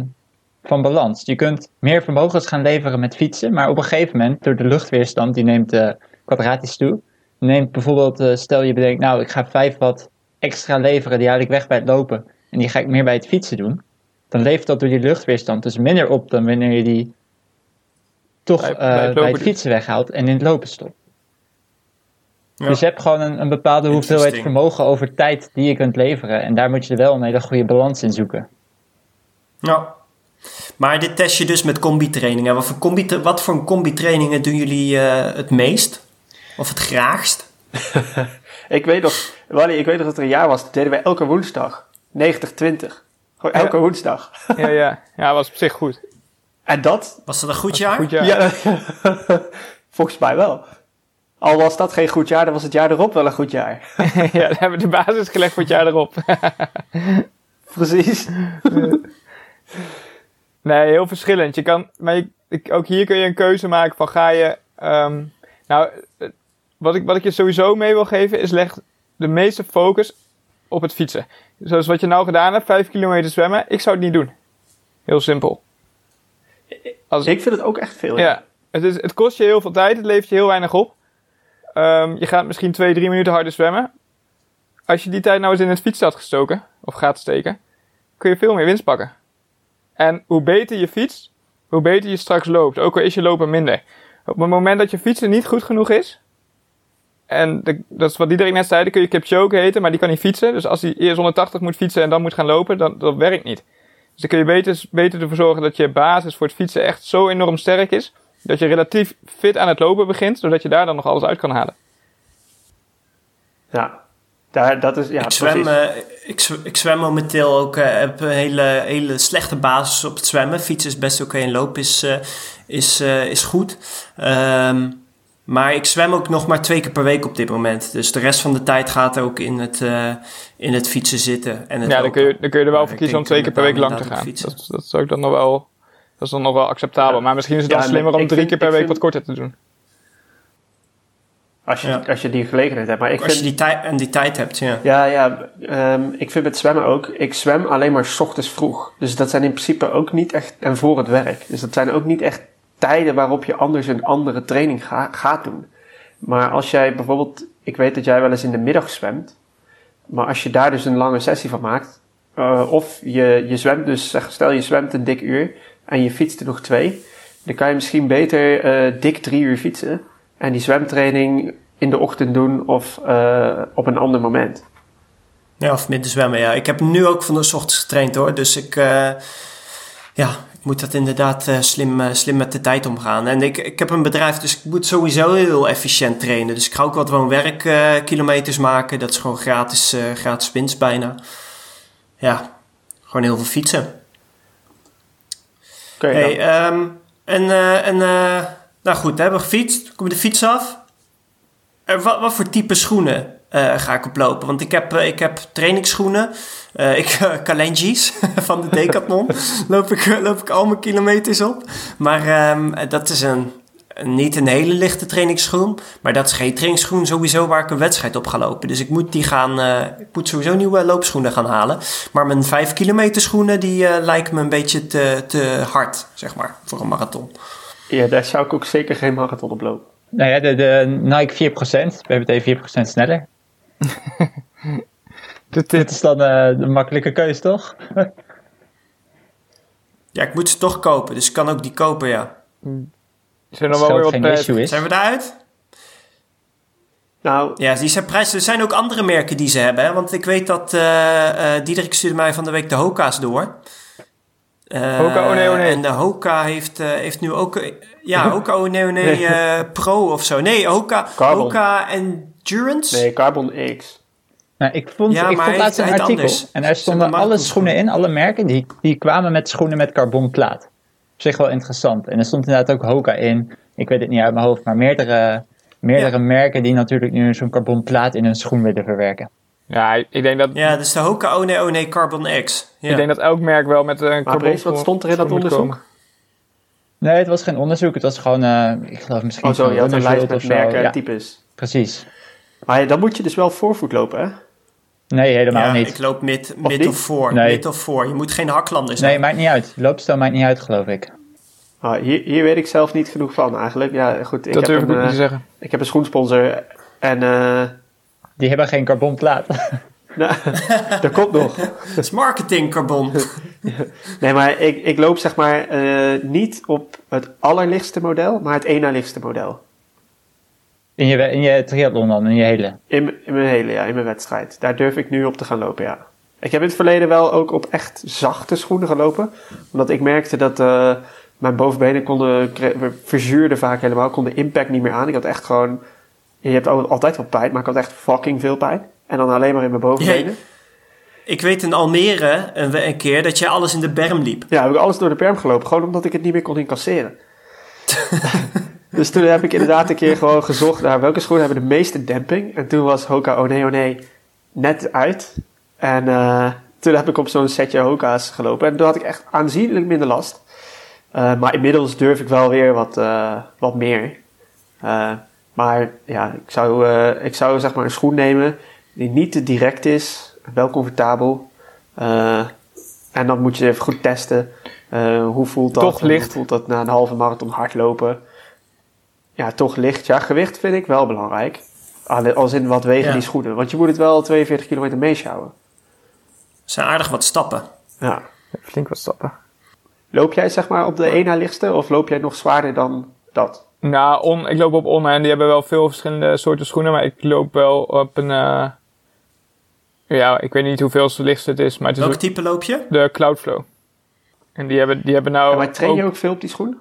van balans. Je kunt meer vermogens gaan leveren met fietsen. Maar op een gegeven moment, door de luchtweerstand, die neemt eh, kwadratisch toe. Neemt bijvoorbeeld, eh, stel je bedenkt, nou ik ga 5 watt extra leveren. Die haal ik weg bij het lopen. En die ga ik meer bij het fietsen doen dan levert dat door die luchtweerstand dus minder op dan wanneer je die toch Bij- eh, bij het bij, het doet. fietsen weghaalt en in het lopen stopt. Ja. Dus je hebt gewoon een, een bepaalde hoeveelheid vermogen over tijd die je kunt leveren. En daar moet je wel een hele goede balans in zoeken. Ja. Maar dit test je dus met combi-trainingen. Wat voor, combi wat voor combi-trainingen doen jullie eh, het meest? Of het graagst? ik weet nog, Wally, ik weet nog dat er een jaar was, dat deden wij elke woensdag. 90-20. Gewoon elke Ja. woensdag. Ja, ja. Ja, was op zich goed. En dat, Was dat een goed jaar? Goed jaar. ja, volgens mij wel. Al was dat geen goed jaar, dan was het jaar erop wel een goed jaar. ja, dan hebben we de basis gelegd voor het jaar erop. Precies. Nee, heel verschillend. Je kan, maar je- ook hier kun je een keuze maken van ga je... ehm, nou, eh, wat ik, wat ik je sowieso mee wil geven is leg de meeste focus op het fietsen. Zoals wat je nou gedaan hebt, 5 kilometer zwemmen. Ik zou het niet doen. Heel simpel. Als, Ik vind het ook echt veel. ja, het, is, het kost je heel veel tijd, het levert je heel weinig op. Ehm, je gaat misschien 2, 3 minuten harder zwemmen. Als je die tijd nou eens in het fietsen had gestoken, of gaat steken, kun je veel meer winst pakken. En hoe beter je fietst, hoe beter je straks loopt. Ook al is je lopen minder. Op het moment dat je fietsen niet goed genoeg is, en dat is wat Diederik net zei, dan kun je Kipchoge heten, maar die kan niet fietsen. Dus als hij eerst 180 moet fietsen en dan moet gaan lopen, dan dat werkt niet. Dus dan kun je beter, beter ervoor zorgen dat je basis voor het fietsen echt zo enorm sterk is, dat je relatief fit aan het lopen begint, zodat je daar dan nog alles uit kan halen. Ja. Daar, dat is, ja, ik, zwem, eh, ik, zw- ik zwem momenteel ook, eh, heb een hele, hele slechte basis op het zwemmen. Fietsen is best oké en lopen is, eh, is, eh, is goed. Ehm, maar ik zwem ook nog maar twee keer per week op dit moment. Dus de rest van de tijd gaat ook in het, eh, in het fietsen zitten. En het Ja, dan kun, je, dan kun je er wel voor ik kiezen om twee keer per week lang te gaan. Dat, dat is ook dan nog wel, dat is dan nog wel acceptabel. Ja. Maar misschien is het dan Ja, slimmer om drie vind- keer per week vind- wat korter te doen. als, je, ja. als je die gelegenheid hebt. Maar ik Als je vind, die tijd en die tijd hebt, ja. ja, ja ehm, ik vind met zwemmen ook, ik zwem alleen maar 's ochtends vroeg. Dus dat zijn in principe ook niet echt, en voor het werk. Dus dat zijn ook niet echt tijden waarop je anders een andere training ga- gaat doen. Maar als jij bijvoorbeeld, ik weet dat jij wel eens in de middag zwemt. Maar als je daar dus een lange sessie van maakt. eh, of je, je zwemt dus, zeg, stel je zwemt een dik uur en je fietst er nog twee. Dan kan je misschien beter eh, dik drie uur fietsen. En die zwemtraining in de ochtend doen of eh, op een ander moment. Ja, of midden zwemmen, ja. Ik heb nu ook van de ochtends getraind hoor. Dus ik, eh, ja, ik moet dat inderdaad slim, slim met de tijd omgaan. En ik, ik heb een bedrijf, dus ik moet sowieso heel efficiënt trainen. Dus ik ga ook wat woon-werk kilometers maken. Dat is gewoon gratis, gratis winst bijna. Ja, gewoon heel veel fietsen. Je Hey, ehm, en, eh, en eh, nou goed, we hebben gefietst. Kom je de fiets af. Eh, wat, wat voor type schoenen ga ik oplopen? Want ik heb, ik heb trainingsschoenen. Eh, ik uh, Kalenji's van de Decathlon. loop, ik, loop ik al mijn kilometers op. Maar ehm, dat is een- niet een hele lichte trainingsschoen. Maar dat is geen trainingsschoen sowieso waar ik een wedstrijd op ga lopen. Dus ik moet, die gaan, eh, ik moet sowieso nieuwe loopschoenen gaan halen. Maar mijn 5 kilometer schoenen die eh, lijken me een beetje te, te hard, zeg maar, voor een marathon. Ja, daar zou ik ook zeker geen marathon op lopen. Nou ja, de, de Nike 4%, we hebben het even 4% sneller. Dit, Dit is dan eh, de makkelijke keus, toch? Ja, ik moet ze toch kopen, dus ik kan ook die kopen, ja. Zijn Als nog wel weer wat issue is. Zijn we daaruit? Nou, Ja, die zijn prijs. Er zijn ook andere merken die ze hebben. Hè? Want ik weet dat eh eh Diederik stuurde mij van de week de Hoka's door. Eh, Hoka, oh nee, oh nee. En de Hoka heeft, eh, heeft nu ook... eh, Ja, Hoka, oh nee, oh nee, eh, Pro of zo. Nee, Hoka, Carbon. Hoka Endurance. nee, Carbon X. Nou, ik vond, Ja, ik vond laatst een artikel anders. en daar stonden alle schoenen in, alle merken, die, die kwamen met schoenen met carbonplaat. Op zich wel interessant. En er stond inderdaad ook Hoka in. Ik weet het niet uit mijn hoofd, maar meerdere, meerdere Ja. merken die natuurlijk nu zo'n carbonplaat in hun schoen willen verwerken. Ja, ik denk dat, Ja, dus de Hoka, oh nee, oh nee, Carbon X. Ja. ik denk dat elk merk wel met een Maar carbon Brace, wat stond er in dat onderzoek? komen. Nee, het was geen onderzoek, het was gewoon, eh, ik geloof misschien Oh zo, je had een lijst met merken en Ja, types. precies. Maar dan moet je dus wel voorvoet lopen, hè? Nee, helemaal ja, niet. ik loop mid, Of mid of voor. Nee. Mid of voor. Je moet geen haklander zijn. Nee, maakt niet uit. Loopstijl maakt niet uit, geloof ik. Ah, hier, hier weet ik zelf niet genoeg van eigenlijk. Ja, goed, ik, Dat heb, durf ik niet te eh, zeggen. ik heb een schoensponsor en eh, Die hebben geen carbonplaat. nou, dat komt nog. Dat is marketing, Carbon. Nee, maar ik, ik loop zeg maar eh, niet op het allerlichtste model, maar het één na lichtste model. In je, in je triathlon dan, in je hele. In, mijn hele, ja, in mijn wedstrijd. Daar durf ik nu op te gaan lopen, ja. Ik heb in het verleden wel ook op echt zachte schoenen gelopen. Omdat ik merkte dat eh, mijn bovenbenen konden, verzuurden vaak helemaal, kon de impact niet meer aan. Ik had echt gewoon je hebt al- altijd wel pijn, maar ik had echt fucking veel pijn. En dan alleen maar in mijn bovenbenen. Ik weet in Almere een, een keer dat jij alles in de berm liep. Ja, heb ik alles door de perm gelopen, gewoon omdat ik het niet meer kon incasseren. dus toen heb ik inderdaad een keer gewoon gezocht naar welke schoenen hebben de meeste demping. En toen was Hoka One One net uit. En eh, toen heb ik op zo'n setje Hoka's gelopen. En toen had ik echt aanzienlijk minder last. Eh, maar inmiddels durf ik wel weer wat, eh, wat meer. Maar ja, ik zou, ik zou zeg maar een schoen nemen die niet te direct is, wel comfortabel. En dan moet je even goed testen. Hoe voelt dat? Toch licht. Hoe voelt dat na een halve marathon hardlopen? Ja, toch licht. Ja, gewicht vind ik wel belangrijk. Als in wat wegen Ja. die schoenen. Want je moet het wel 42 kilometer meeschouwen. zijn aardig wat stappen. Ja. Flink wat stappen. Loop jij zeg maar op de één na lichtste of loop jij nog zwaarder dan dat? Nou, on, ik loop op On en die hebben wel veel verschillende soorten schoenen, maar ik loop wel op een... eh, ja, ik weet niet hoeveel lichtste het is, maar het is Welk type loop je? de Cloudflow. En die hebben, die hebben nou... Ja, maar train je ook- ook veel op die schoen?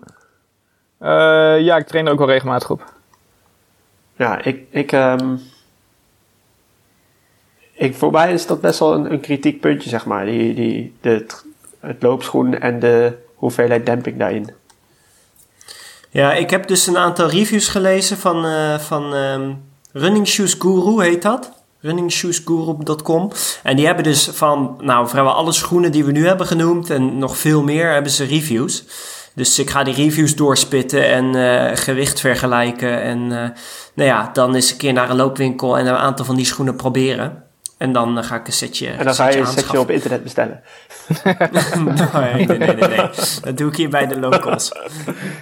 Eh, ja, ik train er ook wel regelmatig op. Ja, ik, ik, ehm, ik, voor mij is dat best wel een, een kritiek puntje, zeg maar. Die, die, de, het- loopschoen en de hoeveelheid demping daarin. Ja, ik heb dus een aantal reviews gelezen van, eh, van ehm, Running Shoes Guru, heet dat. runningshoesguru.com. En die hebben dus van, nou, vrijwel alle schoenen die we nu hebben genoemd en nog veel meer, hebben ze reviews. Dus ik ga die reviews doorspitten en eh, gewicht vergelijken. En eh, nou ja, dan eens een keer naar een loopwinkel en een aantal van die schoenen proberen. En dan eh, ga ik een setje En dan ga je een setje op internet bestellen. nee, nee, nee, nee. Dat doe ik hier bij de locals.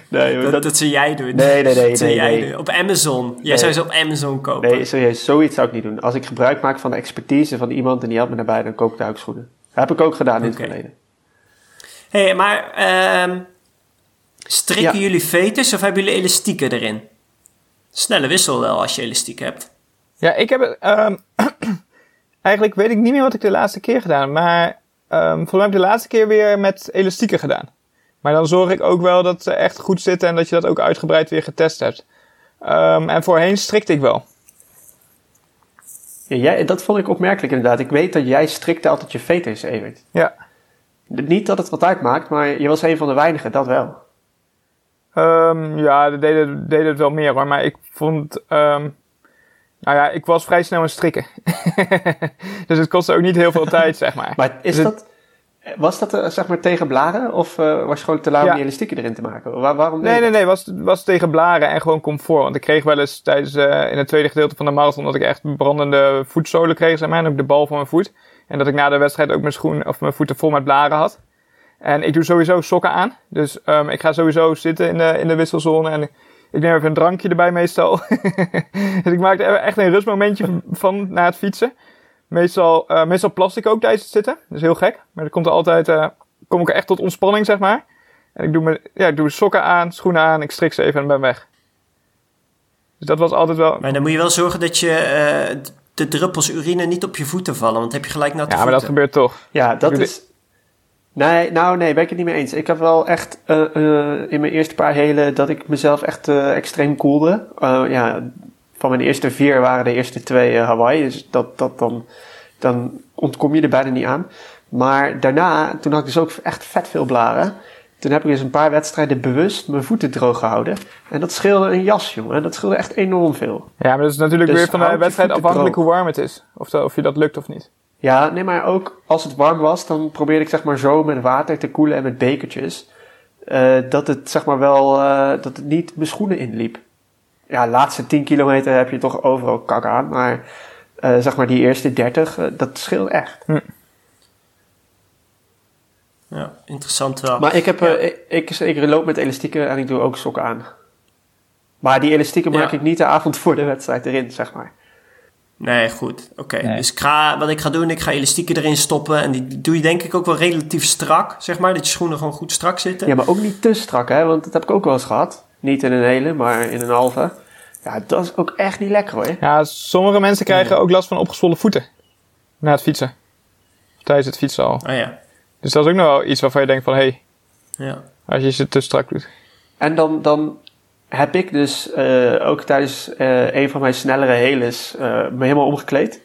Nee, Dat, dat, zou jij doen. nee, nee, nee. Dat zou nee, jij. Op Amazon. Jij zou ze op Amazon kopen. Nee, serieus, zoiets zou ik niet doen. Als ik gebruik maak van de expertise van iemand en die helpt me daarbij, dan koop ik duikschoenen. Dat heb ik ook gedaan in het verleden. hey, maar ehm, strikken Ja. jullie veters of hebben jullie elastieken erin? Snelle wissel wel als je elastiek hebt. Ja, ik heb ehm, eigenlijk weet ik niet meer wat ik de laatste keer gedaan maar ehm volgens mij heb ik de laatste keer weer met elastieken gedaan. Maar dan zorg ik ook wel dat ze echt goed zitten en dat je dat ook uitgebreid weer getest hebt. Ehm, en voorheen strikte ik wel. Ja, jij, dat vond ik opmerkelijk inderdaad. Ik weet dat jij strikte altijd je veters, Evert. Ja. Niet dat het wat uitmaakt, maar je was een van de weinigen, dat wel. Ehm, ja, dat deden, deden het wel meer hoor. Maar ik vond. ehm, nou ja, ik was vrij snel aan het strikken. dus het kostte ook niet heel veel tijd, zeg maar. Maar is Dus dat, was dat eh, zeg maar tegen blaren of eh, was je gewoon te lui om die elastieken erin te maken? Waar, waarom Nee, nee, nee. Was, was tegen blaren en gewoon comfort. Want ik kreeg wel eens tijdens eh, in het tweede gedeelte van de marathon dat ik echt brandende voetzolen kreeg, zeg maar. En ook de bal van mijn voet. En dat ik na de wedstrijd ook mijn schoen of mijn voeten vol met blaren had. En ik doe sowieso sokken aan. Dus ehm, ik ga sowieso zitten in de, in de wisselzone. En ik neem even een drankje erbij meestal. dus ik maak er echt een rustmomentje van na het fietsen. Meestal, eh, meestal plas ik ook tijdens het zitten. Dat is heel gek. Maar dan komt er altijd, eh, kom ik er echt tot ontspanning, zeg maar. En ik doe, me, ja, ik doe sokken aan, schoenen aan, ik strik ze even en ben weg. Dus dat was altijd wel... Maar dan moet je wel zorgen dat je eh, de druppels urine niet op je voeten vallen. Want dan heb je gelijk natte Ja, maar dat gebeurt toch. Ja, dat is... Nee, nou nee, ben ik het niet mee eens. Ik heb wel echt eh, eh, in mijn eerste paar helen dat ik mezelf echt eh, extreem koelde. Ja, van mijn eerste vier waren de eerste twee Hawaii. Dus dat, dat dan, dan ontkom je er bijna niet aan. Maar daarna, toen had ik dus ook echt vet veel blaren. Toen heb ik dus een paar wedstrijden bewust mijn voeten droog gehouden. En dat scheelde een jas, jongen. Dat scheelde echt enorm veel. Ja, maar dat is natuurlijk Dus weer van de wedstrijd afhankelijk droog. hoe warm het is. Of, of je dat lukt of niet. Ja, nee, maar ook als het warm was, dan probeerde ik zeg maar zo met water te koelen en met bekertjes. eh, dat het zeg maar wel, eh, dat het niet mijn schoenen inliep. Ja, de laatste 10 kilometer heb je toch overal kak aan, maar eh, zeg maar die eerste 30, eh, dat scheelt echt. Ja, interessant wel. Maar ik, heb, ik, ik, ik loop met elastieken en ik doe ook sokken aan. Maar die elastieken maak ik niet de avond voor de wedstrijd erin, zeg maar. Nee, goed. Oké. Nee. Dus ik ga, wat ik ga doen, ik ga elastieken erin stoppen. En die doe je denk ik ook wel relatief strak, zeg maar. Dat je schoenen gewoon goed strak zitten. Ja, maar ook niet te strak, hè, want dat heb ik ook wel eens gehad. Niet in een hele, maar in een halve. Ja, dat is ook echt niet lekker hoor. Ja, sommige mensen krijgen ook last van opgezwollen voeten. Na het fietsen. Of tijdens het fietsen al. Ah ja. Dus dat is ook nog wel iets waarvan je denkt van... Hé, hey, Ja. als je ze te strak doet. En dan, dan heb ik dus eh, ook tijdens eh, een van mijn snellere heles eh, me helemaal omgekleed.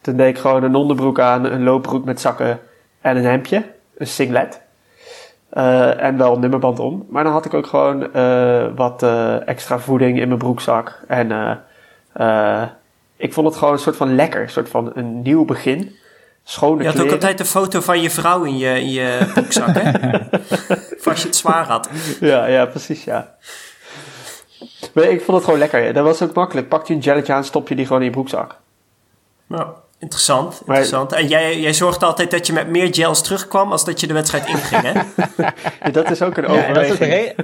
Toen deed ik gewoon een onderbroek aan, een loopbroek met zakken en een hemdje, een singlet. En wel een nummerband om. Maar dan had ik ook gewoon wat extra voeding in mijn broekzak. En ik vond het gewoon een soort van lekker, een soort van een nieuw begin. Schone Je had ook altijd een foto van je vrouw in je, in je broekzak, hè? Of als je het zwaar had. Ja, ja, precies, ja. Maar ik vond het gewoon lekker. Dat was ook makkelijk. Pak je een jelletje aan, stop je die gewoon in je broekzak. Nou, interessant, Maar- interessant. En jij, jij zorgde altijd dat je met meer gels terugkwam als dat je de wedstrijd inging, hè? Ja, dat is ook een Ja, overweging. re-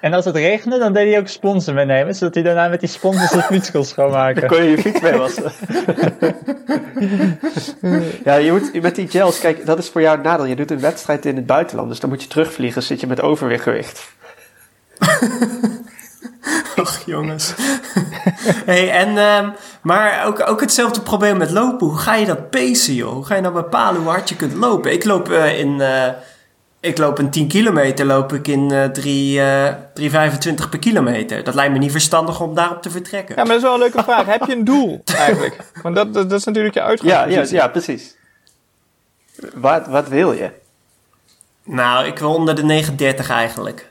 en als het regende, dan deed hij ook sponsor meenemen, zodat hij daarna met die sponsors de fiets kon Dan schoonmaken. kon je je fiets mee wassen. ja, je moet met die gels, kijk, dat is voor jou een nadeel. Je doet een wedstrijd in het buitenland, dus dan moet je terugvliegen, zit je met overgewicht. Och, jongens. hey, en, ehm, maar ook, ook hetzelfde probleem met lopen. Hoe ga je dat pacen, joh? Hoe ga je nou bepalen hoe hard je kunt lopen? Ik loop eh, in... eh, ik loop een 10 kilometer loop ik in eh 3, eh 3,25 per kilometer. Dat lijkt me niet verstandig om daarop te vertrekken. Ja, maar dat is wel een leuke vraag. Heb je een doel eigenlijk? Want dat, dat, dat is natuurlijk je Ja, ja, uitgangspositie. ja, precies. Wat, wat wil je? Nou, ik wil onder de 9,30 eigenlijk.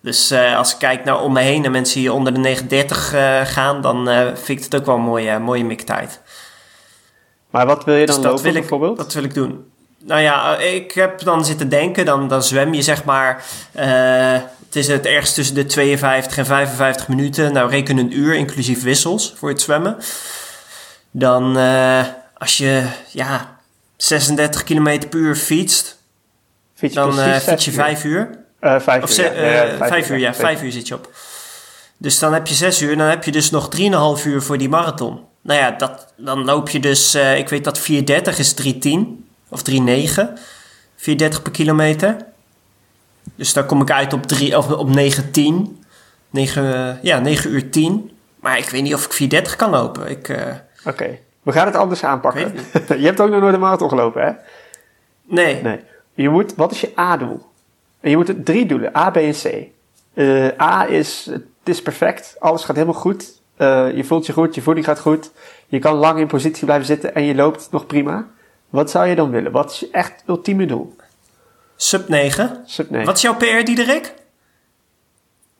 Dus eh, als ik kijk naar om me heen en mensen die onder de 9,30 eh, gaan, dan eh, vind ik het ook wel een mooie, mooie miktijd. Maar wat wil je dan Dus lopen wil, ik, bijvoorbeeld? dat wil ik doen. Nou ja, ik heb dan zitten denken, dan, dan zwem je zeg maar... het is het ergens tussen de 52 en 55 minuten. Nou, reken een uur, inclusief wissels, voor het zwemmen. Dan als je, ja, 36 km per uur fietst, Fiets dan fiets je zes uur? 5 uur. Eh, vijf Of uur, ja. Ja, eh, vijf uur, ja. Vijf uur zit je op. Dus dan heb je zes uur. Dan heb je dus nog 3,5 uur voor die marathon. Nou ja, dat, dan loop je dus... eh, ik weet dat 4,30 is 3,10. Of 3,9. 4,30 per kilometer. Dus dan kom ik uit op, 3, of op 9,10. 9, ja, 9 uur 10. Maar ik weet niet of ik 4,30 kan lopen. Ik, Oké, we gaan het anders aanpakken. Je hebt ook nog nooit een marathon gelopen, hè? nee. Nee. Je moet, wat is je A-doel? En je moet het drie doelen, A, B en C. Eh, A is, het is perfect, alles gaat helemaal goed. Eh, je voelt je goed, je voeding gaat goed. Je kan lang in positie blijven zitten en je loopt nog prima. Wat zou je dan willen? Wat is je echt ultieme doel? Sub 9. Sub 9. Wat is jouw PR, Diederik?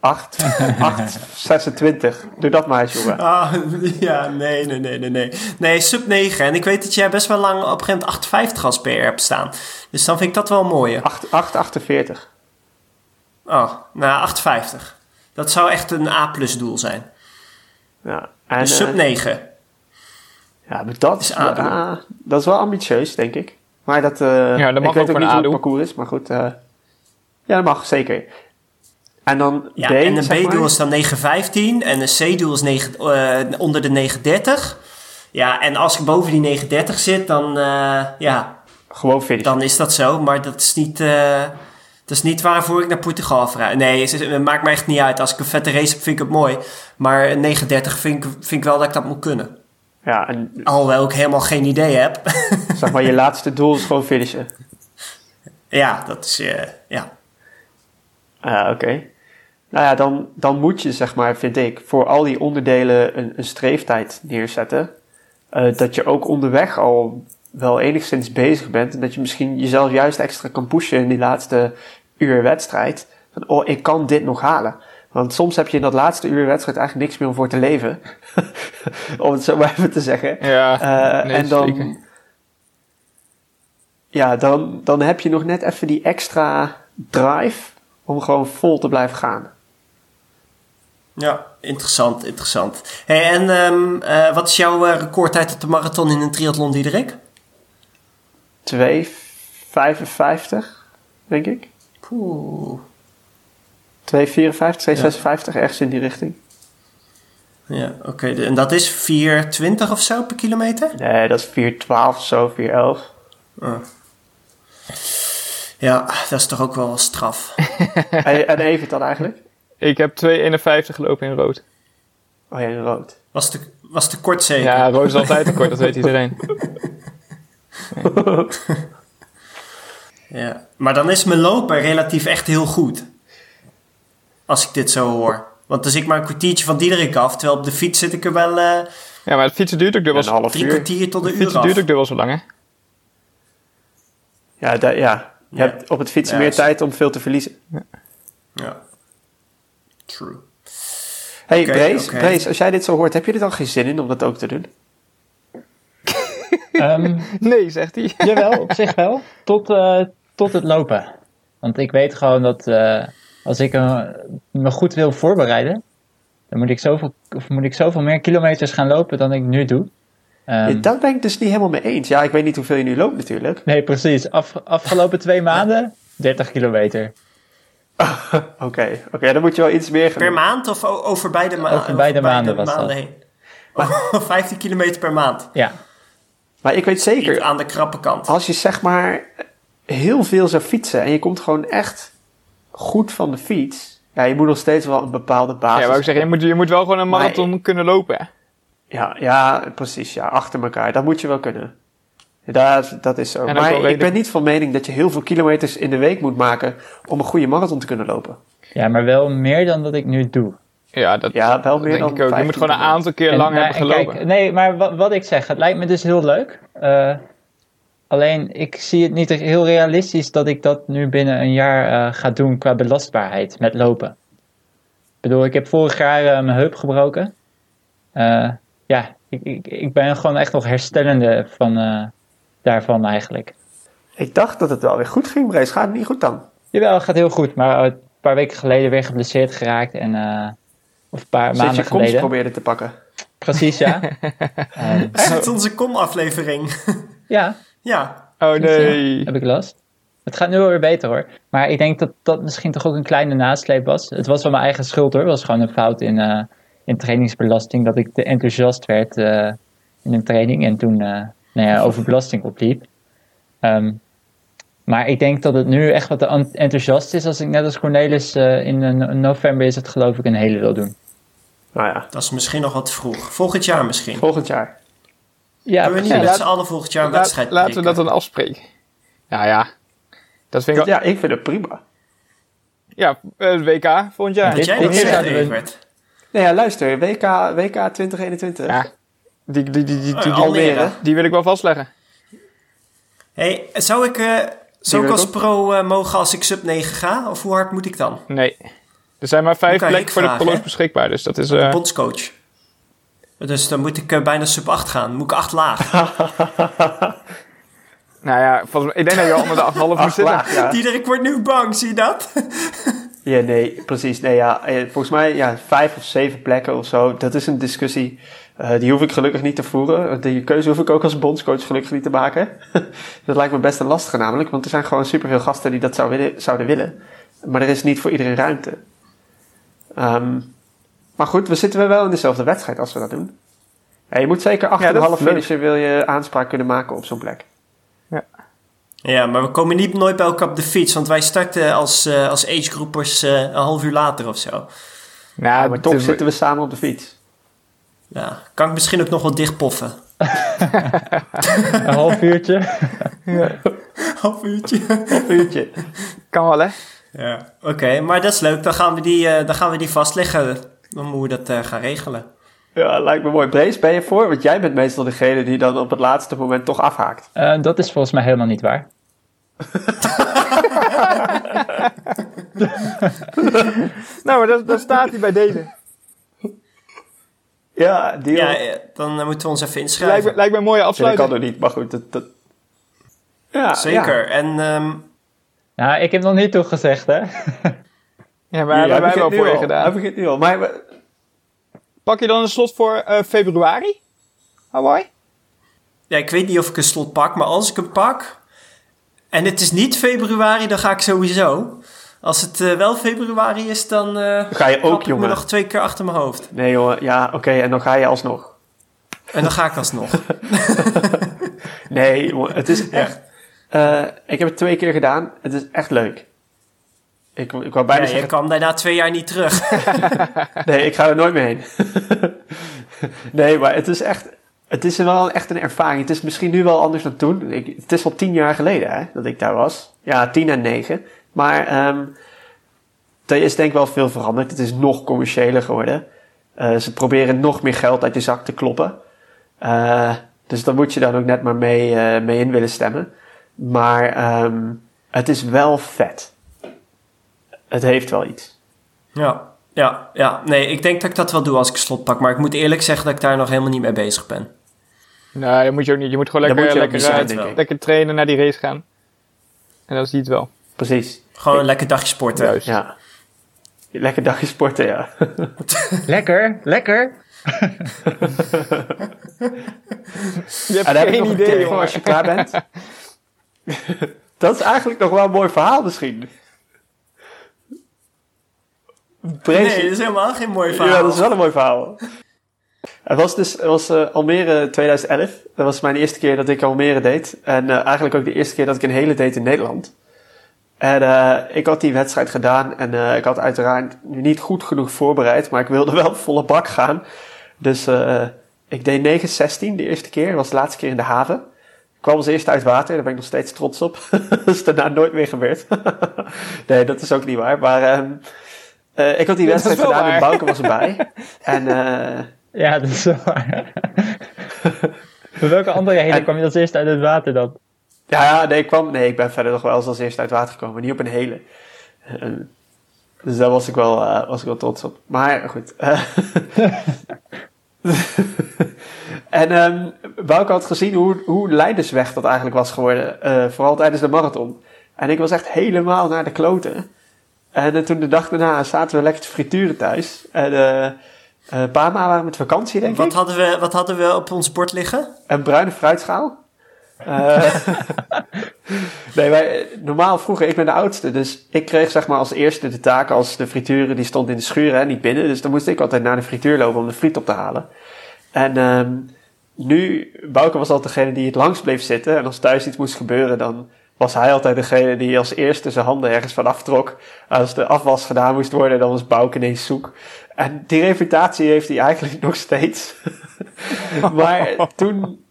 8, 8, 26. Doe dat maar eens, jongen. Ah, ja, nee, nee, nee, nee, nee. Nee, sub 9. En ik weet dat jij best wel lang op een gegeven moment 58 als PR hebt staan. Dus dan vind ik dat wel een mooie. 8, 8, 48. Oh, nou, 58. Dat zou echt een A-plus doel zijn. Ja, en, Dus sub eh, 9. Ja, maar dat Is ah, dat is wel ambitieus, denk ik. Maar dat, eh Ja, dat mag ik weet ook ook niet een hoe het parcours is, maar goed. eh, ja, dat mag, zeker. En dan Ja, B, en een B-doel is dan 915 en een C-doel is 9, eh, onder de 930. Ja, en als ik boven die 930 zit, dan, eh, ja, Gewoon finish. dan is dat zo. Maar dat is niet, dat is niet waarvoor ik naar Portugal vraag. Nee, het, maakt me echt niet uit. Als ik een vette race heb, vind ik het mooi. Maar een 930 vind ik, vind ik wel dat ik dat moet kunnen. Ja, en Alhoewel ik helemaal geen idee heb. zeg maar, je laatste doel is gewoon finishen. ja, dat is, eh, ja. Ah, oké. Nou ja, dan, dan moet je, zeg maar, vind ik, voor al die onderdelen een, een streeftijd neerzetten. Eh, dat je ook onderweg al wel enigszins bezig bent. En dat je misschien jezelf juist extra kan pushen in die laatste uur wedstrijd. Van, oh, ik kan dit nog halen. Want soms heb je in dat laatste uur wedstrijd eigenlijk niks meer om voor te leven. om het zo maar even te zeggen. Ja, Eh, nee, en dan, zeker. ja, dan, dan heb je nog net even die extra drive om gewoon vol te blijven gaan. Ja, interessant, interessant. Hey, en ehm, eh, wat is jouw eh, recordtijd op de marathon in een triathlon, Diederik? 2,55 denk ik. Poeh. 2,54, 2,56, ergens in die richting. Ja, oké. En dat is 4,20 of zo per kilometer? Nee, dat is 4,12 of zo, 4,11. Ja, dat is toch ook wel straf. en, en Evert dan eigenlijk? Ik heb 2,51 gelopen in rood. Oh ja, in rood. Was te, was te kort zeker? Ja, rood is altijd te kort, dat weet iedereen. Ja. Maar dan is mijn lopen relatief echt heel goed. Als ik dit zo hoor. Want dan zit ik maar een kwartiertje van Diederik af. Terwijl op de fiets zit ik er wel eh, Ja, maar het fietsen duurt ook dubbel, Een half drie uur. kwartier tot een uur fietsen af. duurt ook dubbel zo lang, hè? Ja, da- ja. je Ja. hebt op het fietsen Ja, meer is- tijd om veel te verliezen. Ja. True. hey, oké. Brace, als jij dit zo hoort, heb je er dan geen zin in om dat ook te doen? Ehm, Nee, zegt hij. jawel, op zich wel. Tot, eh, tot het lopen. Want ik weet gewoon dat eh, als ik me goed wil voorbereiden, dan moet ik, zoveel, of moet ik zoveel meer kilometers gaan lopen dan ik nu doe. Ehm, Ja, Daar ben ik dus niet helemaal mee eens. Ja, ik weet niet hoeveel je nu loopt natuurlijk. Nee, precies. Af, afgelopen twee maanden 30 kilometer. Oké, oké, dan moet je wel iets meer gaan Per maand of over beide, ma Over beide maanden was dat. heen? Oh, 15 kilometer per maand. Ja, Maar ik weet Niet zeker, aan de krappe kant. als je zeg maar heel veel zou fietsen en je komt gewoon echt goed van de fiets. Ja, je moet nog steeds wel een bepaalde basis. Ja, wou ik zeggen, je moet, je moet wel gewoon een Maar- marathon kunnen lopen. hè? Ja, ja, precies. Ja, achter elkaar. Dat moet je wel kunnen. Dat, dat is zo. Maar ik ben niet van mening dat je heel veel kilometers in de week moet maken om een goede marathon te kunnen lopen. ja, maar wel meer dan dat ik nu doe. Ja, dat Ja, wel meer denk dan ik ook. Je 15 moet gewoon een aantal keer En, lang nou, hebben en gelopen. Kijk, nee, maar wat, wat ik zeg, het lijkt me dus heel leuk. Eh, alleen, ik zie het niet heel realistisch dat ik dat nu binnen een jaar eh, ga doen qua belastbaarheid met lopen. Ik bedoel, ik heb vorig jaar eh, mijn heup gebroken. Eh, ja, ik, ik, ik ben gewoon echt nog herstellende van, eh, daarvan eigenlijk. Ik dacht dat het wel weer goed ging, Brace. Gaat het niet goed dan? Jawel, het gaat heel goed, maar een paar weken geleden weer geblesseerd geraakt. En, eh, of een paar Sinds maanden je komst geleden. probeerde te pakken. Precies, ja. Ehm, Is het onze kom-aflevering? ja, ja. Oh Ja, nee. heb ik last. Het gaat nu wel weer beter hoor. Maar ik denk dat dat misschien toch ook een kleine nasleep was. Het was wel mijn eigen schuld hoor. Het was gewoon een fout in, eh, in trainingsbelasting. Dat ik te enthousiast werd eh, in een training. En toen eh, nou ja, over belasting opliep. Ehm, maar ik denk dat het nu echt wat enthousiast is. Als ik net als Cornelis eh, in eh, no- november is het geloof ik een hele wil doen. Nou ja, Dat is misschien nog wat vroeg. Volgend jaar misschien. volgend jaar. Ja, Kunnen we niet met z'n allen volgend jaar een Laat- wedstrijd laten we dat dan afspreken. Ja, ja. Dat vind ik wel... Ja, ik vind het prima. Ja, eh, WK volgend jaar. Dat jij dat zegt. Nee, ja, luister. WK, WK 2021. Ja. Die, die, die, die, die, Oh, die, wil ik wel vastleggen. Hey, zou ik, eh, zou ik als pro eh, mogen als ik sub 9 ga? Of hoe hard moet ik dan? Nee. Er zijn maar vijf plekken voor de vragen, hè? beschikbaar, dus dat is... Eh bondscoach. Dus dan moet ik eh, bijna sub 8 gaan. Moet ik 8 laag. nou ja, volgens mij, ik denk dat je al onder de 8,5 moet zitten. laag, ja. Diederik wordt nu bang, zie je dat? Ja, nee, precies. Nee, ja, volgens mij ja, vijf of zeven plekken of zo. Dat is een discussie. Eh, die hoef ik gelukkig niet te voeren. Die keuze hoef ik ook als bondscoach gelukkig niet te maken. dat lijkt me best een lastige namelijk. Want er zijn gewoon superveel gasten die dat zou willen, zouden willen. Maar er is niet voor iedereen ruimte. Ehm, maar goed, we zitten wel in dezelfde wedstrijd als we dat doen. Ja, je moet zeker achter Ja, finisher wil je aanspraak kunnen maken op zo'n plek. Ja, maar we komen niet nooit bij elkaar op de fiets. Want wij starten als, eh als agegroepers eh een half uur later of zo. Nou, Ja, maar toch zitten we samen op de fiets. Ja, kan ik misschien ook nog wel dichtpoffen. Een half uurtje. half uurtje. Een uurtje. kan wel, hè? Ja. Oké, maar dat is leuk. Dan gaan we die, eh, dan gaan we die vastleggen. Dan moeten we dat eh, gaan regelen. Ja, lijkt me mooi. Brace, ben je voor? Want jij bent meestal degene die dan op het laatste moment toch afhaakt. Eh, dat is volgens mij helemaal niet waar. Nou, maar dat, dat staat hij bij deze. Ja, die Ja, dan eh, moeten we ons even Lijkt inschrijven. me, lijkt me een mooie dat kan afsluiting. er niet, maar goed. Dat, dat... Ja, Zeker. En ehm, Nou, ik heb nog niet toegezegd hè. Ja, Ja, maar hij hebben wij wel voor je. Hij gedaan. begint nu al. Maar we- Pak je dan een slot voor eh, februari? Hawaii? ja, ik weet niet of ik een slot pak, maar als ik hem pak en het is niet februari, dan ga ik sowieso. Als het eh, wel februari is, dan eh ga je ook, ik me jongen. nog twee keer achter mijn hoofd. Nee, jongen. Ja, oké. en dan ga je alsnog. En dan ga ik alsnog. Nee, jongen. Het is echt... eh, ik heb het twee keer gedaan. Het is echt leuk. Ik, ik wou bijna Ja, je zeggen... kwam daarna twee jaar niet terug. Nee, ik ga er nooit meer heen. nee, maar het is echt... Het is wel echt een ervaring. Het is misschien nu wel anders dan toen. Ik, het is al tien jaar geleden hè, dat ik daar was. Ja, tien en negen. Maar ehm, er is denk ik wel veel veranderd. Het is nog commerciëler geworden. Eh, ze proberen nog meer geld uit je zak te kloppen. Eh, dus dan moet je dan ook net maar mee, eh, mee in willen stemmen. Maar ehm, het is wel vet. Het heeft wel iets. Ja, ja, ja. Nee, ik denk dat ik dat wel doe als ik slot pak. Maar ik moet eerlijk zeggen dat ik daar nog helemaal niet mee bezig ben. Nee, dat moet je ook niet. Je moet gewoon Dat lekker, moet je ook lekker, niet zijn, denk ik. lekker trainen naar die race gaan. En dan zie je het wel. Precies. Gewoon een lekker dagje sporten. Juist. Ja. Lekker dagje sporten, ja. Lekker, lekker. Je hebt heb ik geen idee, jongen. als je klaar bent. dat is eigenlijk nog wel een mooi verhaal misschien. Nee, dat is helemaal geen mooi verhaal. Ja, dat is wel een mooi verhaal. Het was dus het was, eh, Almere 2011. Dat was mijn eerste keer dat ik Almere deed. En eh, eigenlijk ook de eerste keer dat ik een hele deed in Nederland. En eh, ik had die wedstrijd gedaan. En eh, ik had uiteraard niet goed genoeg voorbereid. Maar ik wilde wel volle bak gaan. Dus eh, ik deed 9.16 de eerste keer. Dat was de laatste keer in de haven. Ik kwam als eerste uit water. Daar ben ik nog steeds trots op. dat is daarna nooit meer gebeurd. nee, dat is ook niet waar. Maar ehm, eh, ik had die wedstrijd gedaan en waar. Bouke was erbij. en eh, Ja, dat is wel waar. Voor welke andere hele En- kwam je als eerste uit het water dan? Ja, nee ik, kwam, nee, ik ben verder nog wel eens als eerste uit water gekomen. maar Niet op een hele. Eh, dus daar was ik wel, eh, was ik wel trots op. Maar goed. en ehm Bouke had gezien hoe, hoe leidersweg dat eigenlijk was geworden. eh, vooral tijdens de marathon. En ik was echt helemaal naar de kloten. En toen de dag daarna zaten we lekker te frituren thuis. En een paar maanden waren met vakantie, denk ik. Wat hadden, we, wat hadden we op ons bord liggen? Een bruine fruitschaal. Eh, nee, wij, normaal vroeger, ik ben de oudste, dus ik kreeg zeg maar als eerste de taak als de frituren, die stond in de schuur, hè, niet binnen. Dus dan moest ik altijd naar de frituur lopen om de friet op te halen. En ehm, nu, Bouke was altijd degene die het langst bleef zitten. En als thuis iets moest gebeuren, dan was hij altijd degene die als eerste zijn handen ergens van aftrok. Als de afwas gedaan moest worden, dan was Bouke ineens zoek. En die reputatie heeft hij eigenlijk nog steeds. maar toen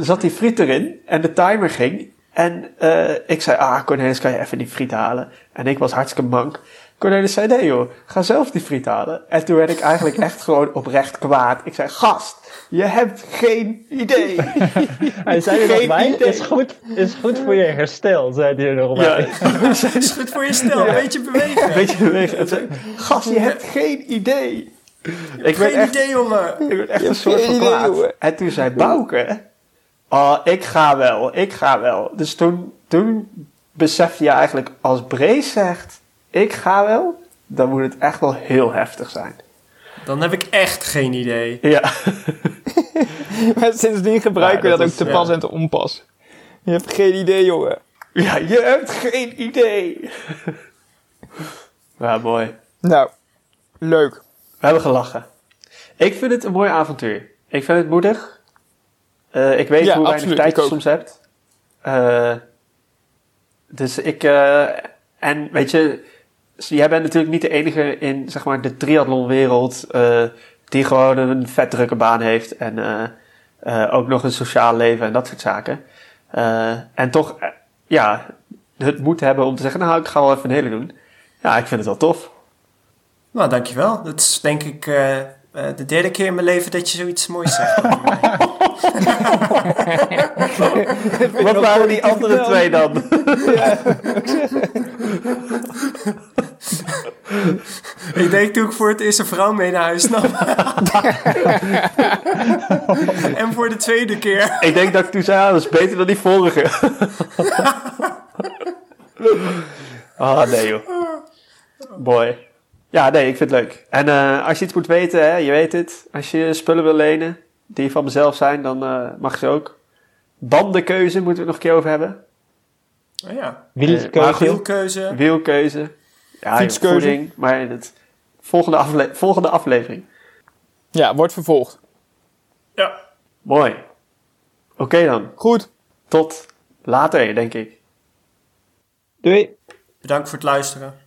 zat die friet erin en de timer ging. En eh, ik zei, ah Cornelis, kan je even die friet halen? En ik was hartstikke mank. Cornelis zei, nee joh, ga zelf die friet halen. En toen werd ik eigenlijk echt gewoon oprecht kwaad. Ik zei, gast, je hebt geen idee. Hij zei er nog idee. is goed, is goed voor je herstel, zei hij er nog ja, bij. Dat is goed voor je stel, een beetje bewegen. een beetje bewegen. En zei, gast, je hebt geen idee. Ik ben Geen echt, idee, jongen. ik ben echt Je een hebt soort geen van idee, kwaad. jongen. En toen zei Bouke, oh, ik ga wel, ik ga wel. Dus toen, toen besefte je eigenlijk, als Brees zegt, ik ga wel, dan moet het echt wel heel heftig zijn. Dan heb ik echt geen idee. Ja, Maar sindsdien gebruiken Ja, we dat is- ook te ja. pas en te onpas. Je hebt geen idee, jongen. ja je hebt geen idee. Ja, mooi. Nou, leuk. We hebben gelachen. Ik vind het een mooi avontuur. Ik vind het moedig. Eh, ik weet Ja, hoe weinig tijd je soms hebt. Eh, dus ik... eh, en weet je... Jij bent natuurlijk niet de enige in zeg maar, de triathlonwereld... eh, die gewoon een vet drukke baan heeft. En eh, eh, ook nog een sociaal leven en dat soort zaken. Eh, en toch, ja, het moet hebben om te zeggen... Nou, ik ga wel even een hele doen. Ja, ik vind het wel tof. Nou, dankjewel. Dat is denk ik eh, de derde keer in mijn leven dat je zoiets moois zegt. Wat waren die andere twee dan? ik denk toen ik voor het eerst een vrouw mee naar huis nam. en voor de tweede keer. Ik denk dat ik toen zei, ah, dat is beter dan die vorige. ah, nee joh. Boy. Ja, nee, ik vind het leuk. En eh, als je iets moet weten, hè, je weet het. Als je spullen wil lenen, die van mezelf zijn, dan eh, mag ze ook. Bandenkeuze moeten we het nog een keer over hebben. Oh ja. Wielkeuze. goed. Wielkeuze. Wielkeuze. Ja, Fietskeuze. voeding, maar in het volgende, afle- volgende aflevering. Ja, wordt vervolgd. Ja. Mooi. Oké dan. Goed. Tot later, denk ik. Doei. Bedankt voor het luisteren.